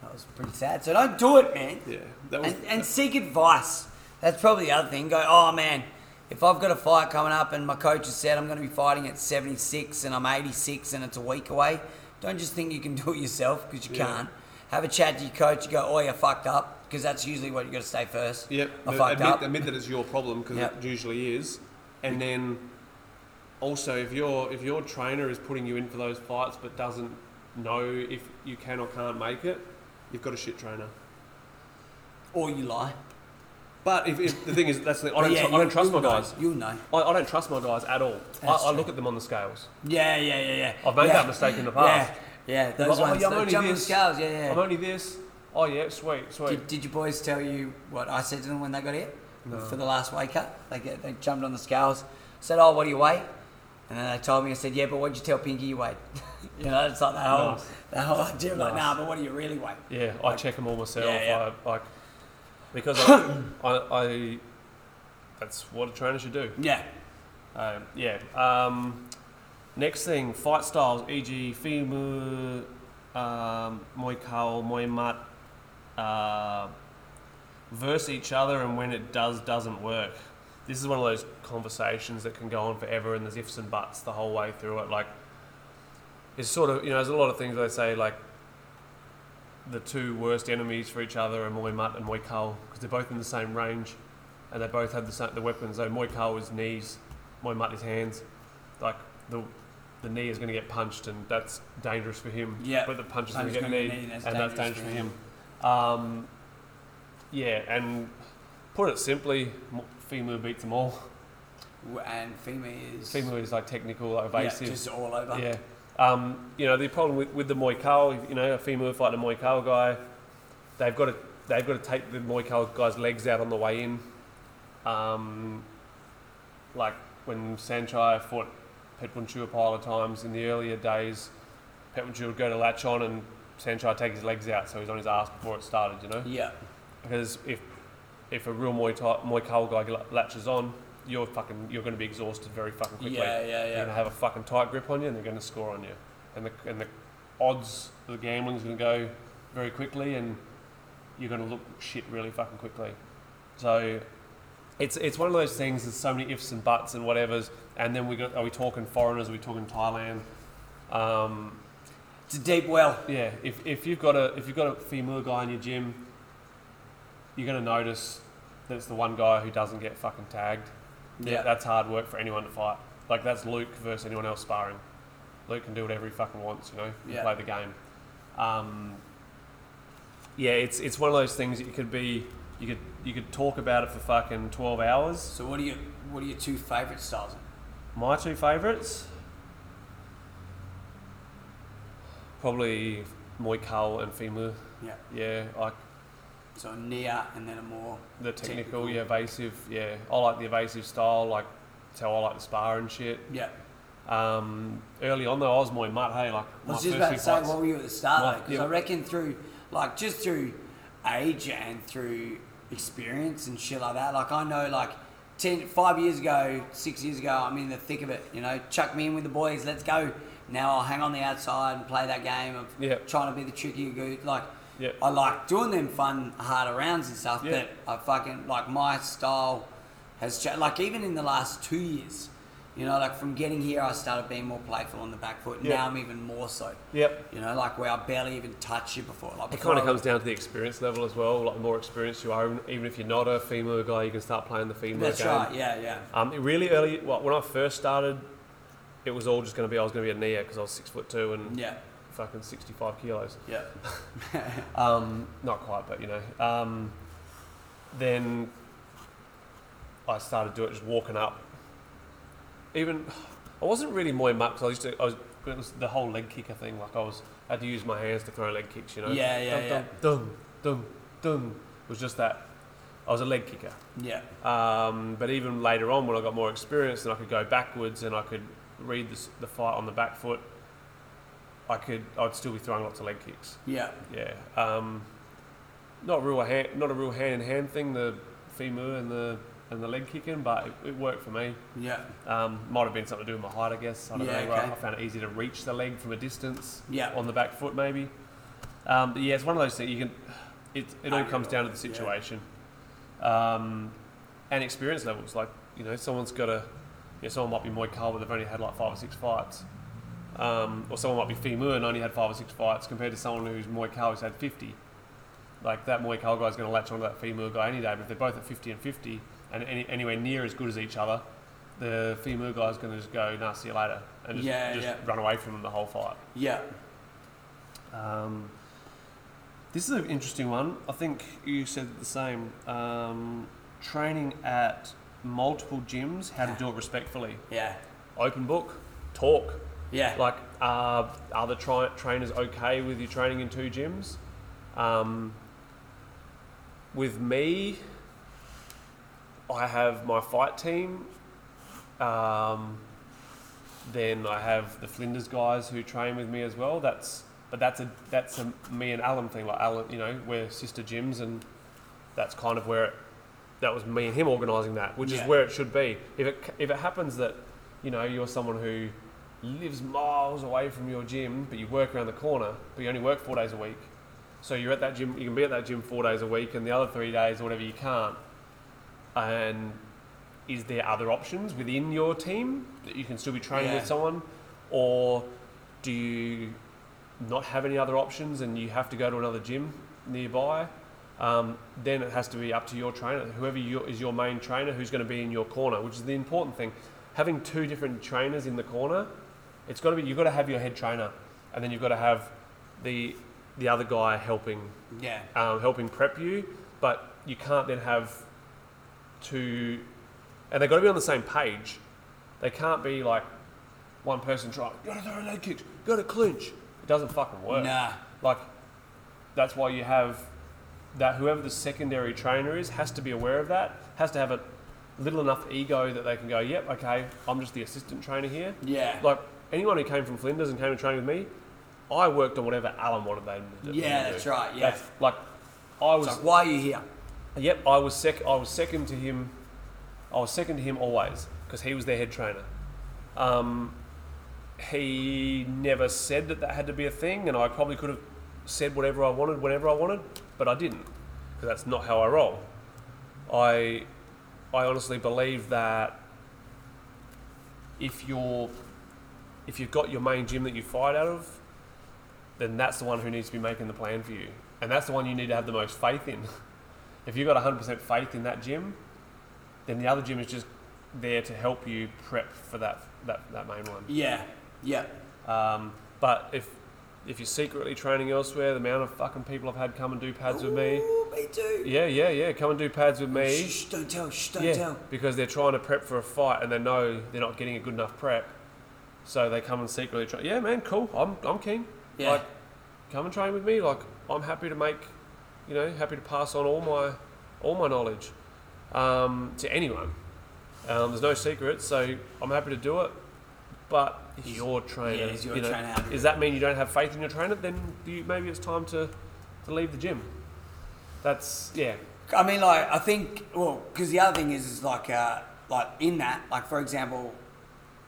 That was pretty sad. So don't do it, man. yeah that was And, and seek advice. That's probably the other thing. Go, oh man, if I've got a fight coming up and my coach has said I'm going to be fighting at 76 and I'm 86 and it's a week away, don't just think you can do it yourself because you Yeah. can't. Have a chat to your coach. You go, oh, you fucked up because that's usually what you got to say first. Yep. I fucked admit, up. admit that it's your problem because Yep. it usually is, and then also if your if your trainer is putting you in for those fights but doesn't know if you can or can't make it, you've got a shit trainer. Or you lie. But if, if the thing is, that's the, I don't, yeah, tr- I don't trust my guys. You'll know. I, I don't trust my guys at all. I, That's I true. look at them on the scales. Yeah, yeah, yeah, yeah. I've made yeah. that mistake in the past. Yeah, yeah. Those Like, oh, ones. yeah, I'm that only jump on this. scales. Yeah, yeah. I'm only this. Oh yeah, sweet, sweet. Did, did your boys tell you what I said to them when they got here for the last weigh cut? They get they jumped on the scales, said, "Oh, what do you weigh?" And then they told me, I said, "Yeah, but what'd you tell Pinky you weighed?" you know, it's like that whole Nice. that whole idea. of Like, Nice. nah, but what do you really weigh? Yeah, I check them all myself. Yeah, yeah. I, like because I, I, I, that's what a trainer should do. Yeah, Um, yeah. Um, next thing, fight styles, e.g., Fimu, um, Muay Khao, Muay Mat, uh, verse each other, and when it does, doesn't work. This is one of those conversations that can go on forever, and there's ifs and buts the whole way through it. Like, it's sort of, you know, there's a lot of things they say, like, the two worst enemies for each other are Muay Mat and Muay Khao, because they're both in the same range, and they both have the same the weapons. So Muay Khao is knees, Muay Mat is hands. Like the the knee is going to get punched, and that's dangerous for him. Yeah. But the punch is going to get gonna knee, knee, and that's and that's dangerous for for him. Um, yeah, and put it simply, Fimu beats them all. And Femi is Fimu is like technical, like yeah, evasive. just all over. Yeah. Um, you know, the problem with, with the Khao, you know, a Fimu fighting a Khao guy, they've got to they've got to take the Khao guy's legs out on the way in. Um, like when Saenchai fought Petboonchu a pile of times in the earlier days, Petboonchu would go to latch on and Saenchai take his legs out, so he's on his ass before it started. You know, Yeah, because if if a real Muay Thai, Muay Khao guy latches on, you're fucking you're going to be exhausted very fucking quickly. yeah, yeah, yeah. They're going to have a fucking tight grip on you and they're going to score on you. And the, and the odds of the gambling's going to go very quickly and you're going to look shit really fucking quickly. So it's it's one of those things, there's so many ifs and buts and whatevers. And then we got, are we talking foreigners? Are we talking Thailand? Um, It's a deep well. yeah, if, if you've got a if you've got a Fimu guy in your gym, you're gonna notice that it's the one guy who doesn't get fucking tagged. Yeah. that's hard work for anyone to fight. Like that's Luke versus anyone else sparring. Luke can do whatever he fucking wants, you know, and Yeah. play the game. Um, yeah, it's it's one of those things that you could be you could you could talk about it for fucking twelve hours. So what are your what are your two favourite styles? My two favourites, probably Muay Khao and Fimu. Yeah. Yeah, like So near and then a more The technical, Technical. yeah, evasive, yeah. I like the evasive style, like it's how I like to spar and shit. yeah. Um, early on though, I was more mud. Hey, like I was just about to say, fights- what were you at the start? Because yeah. I reckon through, like, just through age and through experience and shit like that. Like, I know, like, 10, five years ago, six years ago, I'm in the thick of it. You know, chuck me in with the boys, let's go. Now I'll hang on the outside and play that game of Yeah. trying to be the trickier good. Like, Yeah. I like doing them fun, harder rounds and stuff. Yeah. But I fucking like my style has changed. Like even in the last two years, you know, like from getting here, I started being more playful on the back foot. Yeah. Now I'm even more so. Yep. You know, like where I barely even touched you before. Like It kind of comes down to the experience level as well. Like the more experienced you are, even if you're not a Fimu guy, you can start playing the Fimu That's game. right. Yeah, yeah. Um, really early, well, when I first started, it was all just going to be I was going to be a Nia because I was six foot two and Yeah, fucking 65 kilos. yeah. Um, not quite, but you know. Um, then I started doing it just walking up. Even I wasn't really Muay Mat because I used to. I was. It was the whole leg kicker thing. Like I was. I had to use my hands to throw leg kicks. You know. Yeah, yeah, dum, Dum dum dum. It was just that. I was a leg kicker. Yeah, Um, but even later on, when I got more experience, and I could go backwards and I could read the, the fight on the back foot, I could. I'd still be throwing lots of leg kicks. yeah, Yeah. Um, not real hand, not a real hand in hand thing. The femur and the and the leg kicking, but it, it worked for me. yeah, Um, might have been something to do with my height, I guess. I don't Yeah, know. okay. I found it easy to reach the leg from a distance yeah. on the back foot, maybe. Um, but yeah, it's one of those things. You can. It it all comes down to the Yeah. situation. Um, and experience levels. Like you know, someone's got a, you know, someone might be more Thai, but they've only had like five or six fights, um, or someone might be Fimu and only had five or six fights, compared to someone who's Muay Thai who's had fifty. Like that Muay Thai guy's going to latch onto that Fimu guy any day, but if they're both at fifty and fifty, and any, anywhere near as good as each other, the Fimu guy's going to just go, "Nah, see you later," and just, Yeah, just yeah. run away from them the whole fight. Yeah. Um, this is an interesting one. I think you said the same. Um, training at multiple gyms, how to do it respectfully. Yeah. Open book, talk. Yeah. Like, uh, are the tri- trainers okay with you training in two gyms? Um, with me, I have my fight team. Um, then I have the Flinders guys who train with me as well. That's but that's a that's a me and Alan thing. Like Alan, you know, we're sister gyms, and that's kind of where it, that was me and him organising that, which Yeah. is where it should be. If it if it happens that you know you're someone who lives miles away from your gym, but you work around the corner, but you only work four days a week, so you're at that gym. You can be at that gym four days a week, and the other three days or whatever you can't. And is there other options within your team that you can still be training Yeah. with someone, or do you not have any other options and you have to go to another gym nearby? Um, then it has to be up to your trainer, whoever you, is your main trainer, who's going to be in your corner, which is the important thing. Having two different trainers in the corner, it's got to be. You've got to have your head trainer, and then you've got to have the the other guy helping Yeah. um, helping prep you, but you can't then have two, and they've got to be on the same page. They can't be like one person trying, got to throw a leg kicks, got to clinch. It doesn't fucking work. Nah. Like, that's why you have that whoever the secondary trainer is has to be aware of that, has to have a little enough ego that they can go, yep, okay, I'm just the assistant trainer here. Yeah. Like, anyone who came from Flinders and came to train with me, I worked on whatever Alan wanted them to do. Yeah, that's right, yeah. That's, like, I was It's like, why are you here? Yep, I was sec- I was second to him. I was second to him always because he was their head trainer. Um, he never said that that had to be a thing, and I probably could have said whatever I wanted whenever I wanted, but I didn't because that's not how I roll. I I honestly believe that if you're if you've got your main gym that you fight out of, then that's the one who needs to be making the plan for you, and that's the one you need to have the most faith in. if you've got 100% faith in that gym, then the other gym is just there to help you prep for that that, that main one. Yeah. Yeah. Um, but if if you're secretly training elsewhere, the amount of fucking people I've had come and do pads with me. Me too. Yeah, yeah, yeah. Come and do pads with me. Shh, don't tell. Shh, don't yeah, tell. because they're trying to prep for a fight and they know they're not getting a good enough prep, so they come and secretly train. Yeah, man, cool. I'm I'm keen. Yeah. Like, come and train with me. Like, I'm happy to make, you know, happy to pass on all my all my knowledge um, to anyone. Um, there's no secret, so I'm happy to do it. But Is- your trainer, yeah, is your you know, trainer does that mean you don't have faith in your trainer? Then you, maybe it's time to, to leave the gym. That's yeah, I mean, like, I think, well, because the other thing is, is like, uh, like in that, like, for example,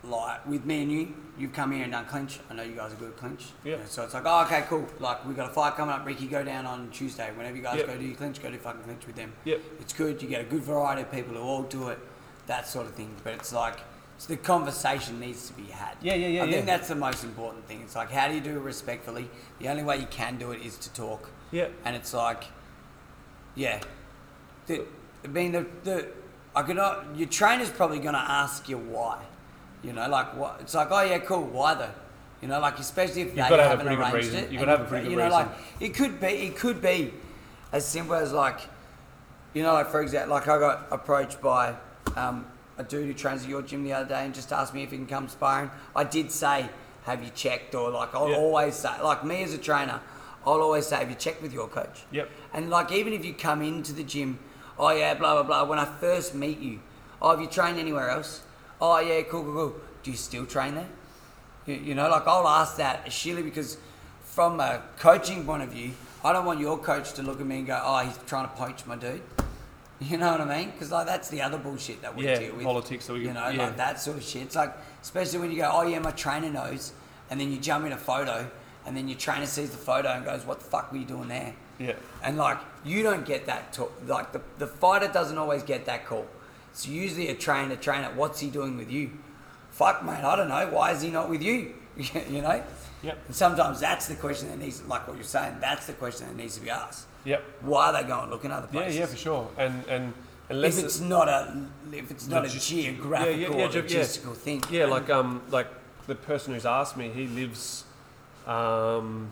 like with me and you, you've come here and done clinch. I know you guys are good at clinch. Yeah. So it's like, oh, okay, cool. Like, we got a fight coming up. Ricky, go down on Tuesday. Whenever you guys Yep. go do your clinch, go do fucking clinch with them. Yep. It's good. You get a good variety of people who all do it, that sort of thing. But it's like, it's the conversation needs to be had. Yeah, yeah, yeah, I think that's the most important thing. It's like, how do you do it respectfully? The only way you can do it is to talk. yeah, And it's like, yeah. The, I mean, the, the, I could not, your trainer's probably going to ask you why. You know, like, what? It's like, oh, yeah, cool. Why though? You know, like, especially if You've they gotta have a haven't pretty good arranged reason. it. You've gotta have a pretty you good know, reason. like, it could be, it could be as simple as like, you know, like for example, like I got approached by um, a dude who trains at your gym the other day and just asked me if he can come sparring. I did say, have you checked? Or like, I'll Yeah. always say, like me as a trainer, I'll always say, have you checked with your coach? Yep. And like, even if you come into the gym, oh yeah, blah, blah, blah, when I first meet you, oh, have you trained anywhere else? Oh yeah, cool, cool, cool. Do you still train there? You, you know, like I'll ask that surely because from a coaching point of view, I don't want your coach to look at me and go, oh, he's trying to poach my dude. You know what I mean? Because like that's the other bullshit that we Yeah, deal with. politics that we- you know, yeah. like that sort of shit. It's like, especially when you go, oh yeah, my trainer knows, and then you jump in a photo, and then your trainer sees the photo and goes, what the fuck were you doing there? yeah, And like you don't get that talk. Like the, the fighter doesn't always get that call. It's usually a trainer, trainer. What's he doing with you? Fuck, mate, I don't know. Why is he not with you? you know. Yep. And sometimes that's the question that needs, like what you're saying, that's the question that needs to be asked. Yep. Why are they going looking other places? yeah, yeah, for sure. And and unless If it's not a, if it's not a geographical yeah, yeah, yeah, or ge- yeah. logistical thing. Yeah, like um, like the person who's asked me, he lives, um,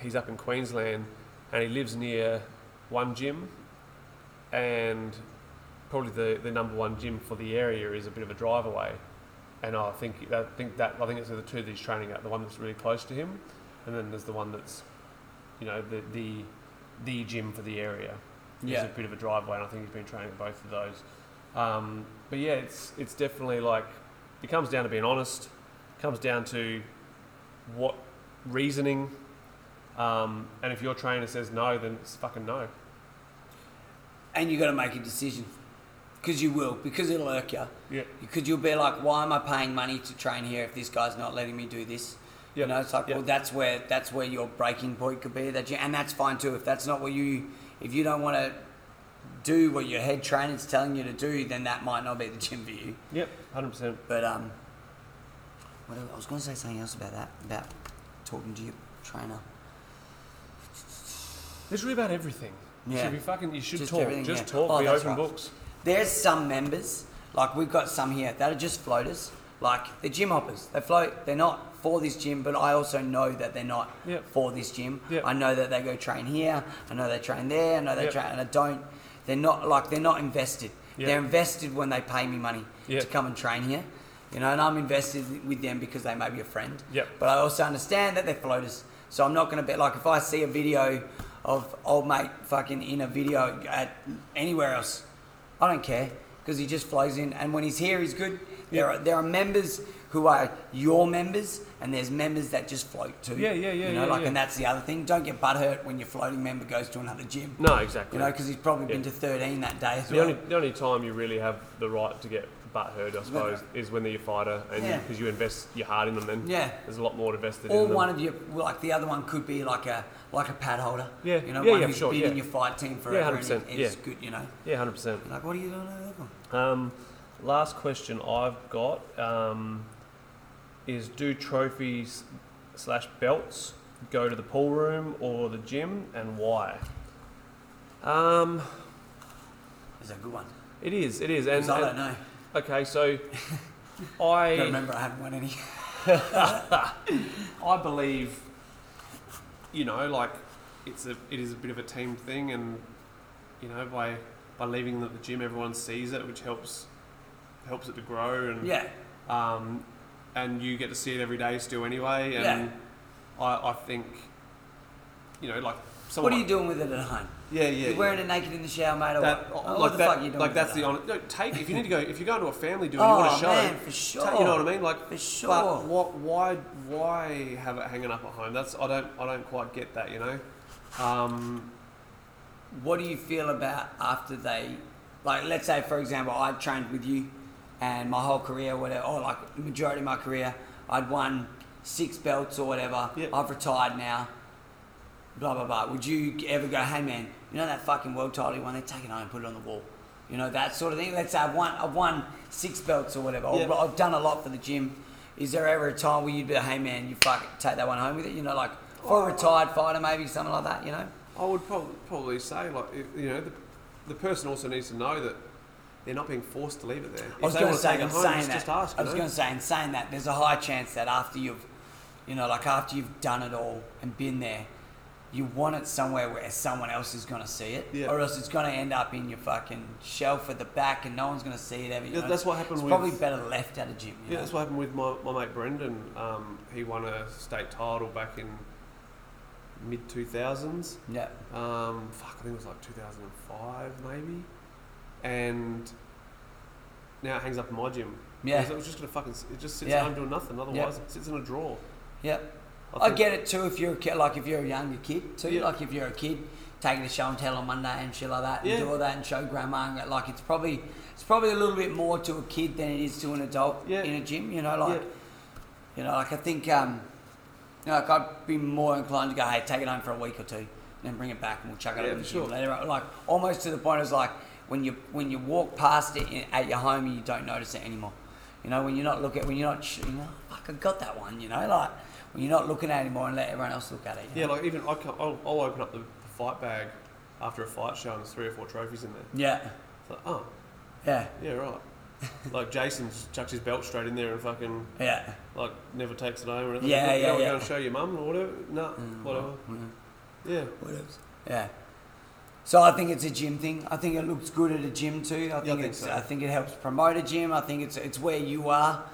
he's up in Queensland, and he lives near one gym, and probably the, the number one gym for the area is a bit of a drive away, and I think I think that I think it's the two that he's training at, the one that's really close to him, and then there's the one that's, you know, the the the gym for the area. Yeah. It's a bit of a driveway, and I think he's been training at both of those. Um, but yeah, it's it's definitely like it comes down to being honest. It comes down to what reasoning. Um, and if your trainer says no, then it's fucking no. and you've got to make a decision because you will because it'll irk you Yeah. because you'll be like why am i paying money to train here if this guy's not letting me do this you know it's like Yep. well that's where that's where your breaking point could be that you, and that's fine too if that's not what you if you don't want to do what your head trainer's telling you to do then that might not be the gym for you Yep. Hundred percent. but um what i was going to say something else about that about talking to your trainer It's really about everything. Yeah. You should be fucking. You should Just talk. Just yeah. talk. Oh, be open right. books. There's some members, like we've got some here, that are just floaters. Like they're gym hoppers. They float. They're not for this gym, but I also know that they're not Yep. for this gym. Yep. I know that they go train here. I know they train there. I know they Yep. train, and I don't. They're not like they're not invested. They're invested when they pay me money to come and train here. You know, and I'm invested with them because they may be a friend. Yep. But I also understand that they're floaters. So I'm not going to be like if I see a video of old mate fucking in a video at anywhere else, I don't care because he just flows in. And when he's here, he's good. There are there are members who are your members, and there's members that just float too. Yeah, yeah, yeah, You know, yeah, like, yeah. and that's the other thing. Don't get butthurt when your floating member goes to another gym. No, exactly. You know, because he's probably been to 13 that day as the well. only the only time you really have the right to get butt hurt, I suppose, is when they're your fighter, and Yeah. because you invest your heart in them. Then Yeah. there's a lot more invested Or in them. one of you, like the other one, could be like a like a pad holder. Yeah, you know, yeah, one yeah, who's sure, been yeah. in your fight team forever. Yeah, and 100%, it- it's yeah. good, you know. yeah, hundred percent. Like, what are you doing over there for? Um, last question I've got um, is: Do trophies slash belts go to the pool room or the gym, and why? Um, It's a good one. it is. It is. And, I don't and- know. okay, so I I don't remember I haven't won any. I believe, you know, like it's a it is a bit of a team thing, and you know, by by leaving them at the gym, everyone sees it, which helps helps it to grow, and Yeah, um, and you get to see it every day still anyway. And Yeah. I, I think, you know, like what are you doing with it at home? Yeah, yeah. You're wearing it naked in the shower, mate, or that, what? like Oh, what the that, fuck are you doing? like with that's it the on. No, take if you need to go. If you're going to a family do Oh, you want to show, man, for sure. you know what I mean? Like For sure. But what? Why? Why have it hanging up at home? That's I don't. I don't quite get that. You know. Um, What do you feel about after they, like, let's say, for example, I trained with you and my whole career, whatever, or like majority of my career, I'd won six belts or whatever. Yeah. I've retired now. Blah, blah, blah. Would you ever go, hey man, you know that fucking world title you won? They take it home and put it on the wall. You know, that sort of thing. Let's say I've won, I've won six belts or whatever. I've- I've done a lot for the gym. Is there ever a time where you'd be, like, hey man, you fucking take that one home with it? You know, like for a oh. retired fighter, maybe something like that, you know? I would probably probably say like you know the, the person also needs to know that they're not being forced to leave it there. If I was going to say, in home, saying that, ask. I was going to say, in saying that, there's a high chance that after you've, you know, like after you've done it all and been there, you want it somewhere where someone else is going to see it, Yeah. or else it's going to end up in your fucking shelf at the back and no one's going to see it ever. Yeah, know? that's what happened It's with- probably better left at a gym. Yeah, know? that's what happened with my, my mate Brendan. Um, he won a state title back in mid two thousands. yeah. Um, fuck, I think it was like two thousand and five maybe, and now it hangs up in my gym. Yeah. It was just gonna fucking. It just sits Yeah. home doing nothing. Otherwise, it sits in a drawer. Yep. I I get it too if you're a kid, like if you're a younger kid too, Yeah. like if you're a kid taking a show and tell on Monday and shit like that, and Yeah. do all that and show grandma, and like it's probably it's probably a little bit more to a kid than it is to an adult Yeah. in a gym. You know, like you know, like I think um, you know, like I'd be more inclined to go, hey, take it home for a week or two, and then bring it back and we'll chuck it Yeah, over the for gym sure. later. Like almost to the point, it's like when you when you walk past it in, at your home, and you don't notice it anymore. You know, when you're not looking, when you're not, sh- you know, fuck, I got that one. You know, like you're not looking at it anymore and let everyone else look at it. Yeah, know? like even I can, I'll, I'll open up the, the fight bag after a fight show and there's three or four trophies in there. yeah, It's like, oh, yeah, yeah, right. like Jason chucks his belt straight in there and fucking yeah. like never takes it home or anything. Yeah, you yeah, know, yeah. Going to show your mum or whatever. No, whatever. Mm. Yeah. Whatever. Yeah. So I think it's a gym thing. I think it looks good at a gym too. I think, think it's. so. I think it helps promote a gym. I think it's it's where you are.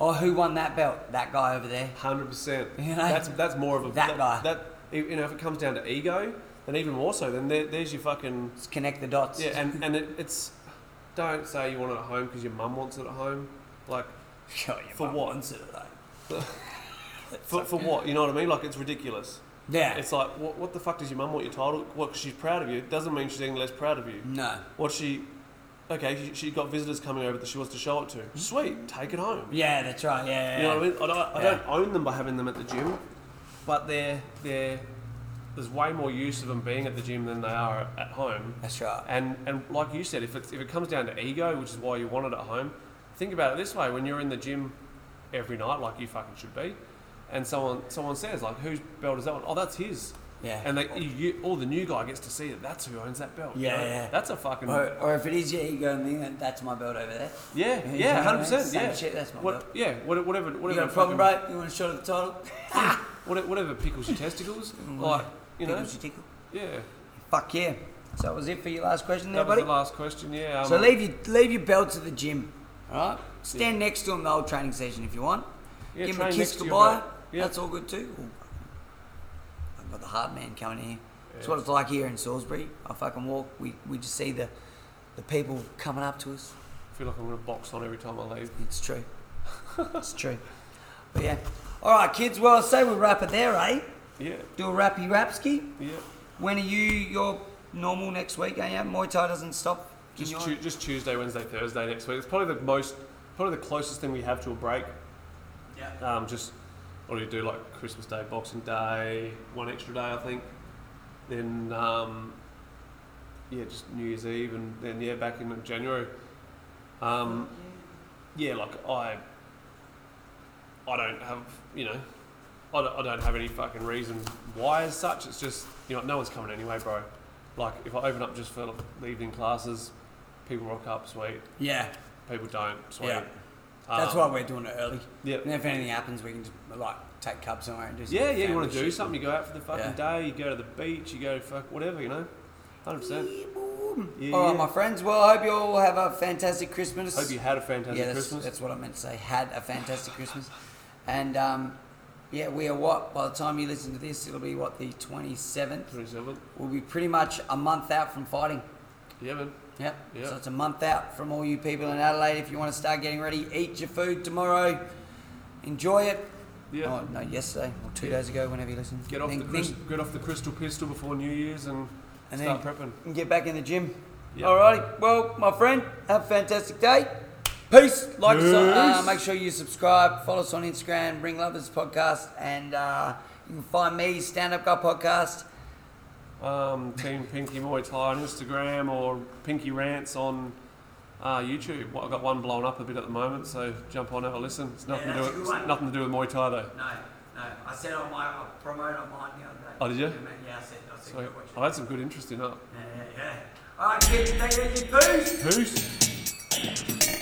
Oh, who won that belt? That guy over there. Hundred percent. You know? That's that's more of a That guy. That you know, if it comes down to ego, then even more so. Then there, there's your fucking Let's connect the dots. yeah. And and it, it's don't say you want it at home because your mum wants it at home. Like For what? wants it, though. for, for what? You know what I mean? Like it's ridiculous. Yeah. It's like what, what the fuck does your mum want your title? What? 'cause she's proud of you. It doesn't mean she's any less proud of you. no. What she? Okay, she, she got visitors coming over that she wants to show it to. Mm-hmm. Sweet, take it home. Yeah, that's right. Yeah. yeah. You know what I mean? I don't, I don't own them by having them at the gym, but they're they're there's way more use of them being at the gym than they are at home. That's right. And and like you said, if it's if it comes down to ego, which is why you want it at home, think about it this way: when you're in the gym every night, like you fucking should be, and someone someone says like, "Whose belt is that one?" Oh, that's his. Yeah. And they, you, you, all the new guy gets to see that that's who owns that belt. you Yeah, know? yeah. That's a fucking Or, or if it is your ego and then that's my belt over there. yeah, You yeah, hundred percent. Yeah. shit, that's my what, belt. yeah, what- whatever, You whatever. got a problem, fucking- bro? You want to shot at the title? Whatever, whatever pickles your testicles, like you know, Tickles your tickle. yeah. Fuck yeah. So that was it for your last question there, That was buddy? the last question. Yeah. Um, So leave your leave your belts at the gym, all right? Stand next to them the whole training session if you want. yeah, Give them a kiss next to your goodbye. Yeah. That's all good too. Got the hard man coming in here. That's Yeah. what it's like here in Salisbury. I fucking walk. We, we just see the the people coming up to us. I feel like I'm gonna box on every time I leave. It's true. it's true. But yeah. All right, kids. Well, I say we wrap it there, eh? Yeah. Do a rappy rapski. Yeah. When are you your normal next week? Eh? Yeah, Muay Thai doesn't stop. Just tu- just Tuesday, Wednesday, Thursday next week. It's probably the most, probably the closest thing we have to a break. yeah. Um, just do you do like Christmas Day, Boxing Day, one extra day I think. Then um, yeah, just New Year's Eve, and then yeah, back in January. Um, yeah, like I, I don't have you know, I don't, I don't have any fucking reason why as such. It's just you know no one's coming anyway, bro. Like if I open up just for the evening classes, people rock up, sweet. Yeah. People don't, sweet. Yeah. That's Um, why we're doing it early. Yeah. And if anything happens, we can just like take cubs somewhere and do some Yeah, yeah, you want to do something, you go out for the fucking Yeah. day, you go to the beach, you go to fuck whatever, you know? 100%. Yeah, All right, yeah. my friends. Well, I hope you all have a fantastic Christmas. Hope you had a fantastic yeah, that's, Christmas. that's what I meant to say. Had a fantastic Christmas, and um, yeah, we are what? By the time you listen to this, it'll be what the twenty seventh. 27th. We'll be pretty much a month out from fighting. Yeah, man. Yep. Yeah. So it's a month out from all you people in Adelaide. If you want to start getting ready, eat your food tomorrow. Enjoy it. Yeah. Oh, no, yesterday or two days ago, whenever you listen. Get off Then- the then- crystal, get off the crystal pistol before New Year's and, And start then- prepping. and get back in the gym. Yeah. Alrighty. Well, my friend, have a fantastic day. Peace. Like us, uh, make sure you subscribe. Follow us on Instagram, Ring Lovers Podcast, and uh, you can find me Stand Up Guy Podcast. Um, Team Pinky Muay Thai on Instagram or Pinky Rants on uh, YouTube. Well, I've got one blown up a bit at the moment, so jump on, have a listen. It's nothing, Yeah, to, do with, it's nothing to do with Muay Thai though. No, no. I said on my I promote on mine the other day. Oh, did you? Yeah, I said. I said. So, go watch it. I had some good interest in that. Yeah, yeah, yeah. All right, kids, take it easy. Peace. Peace.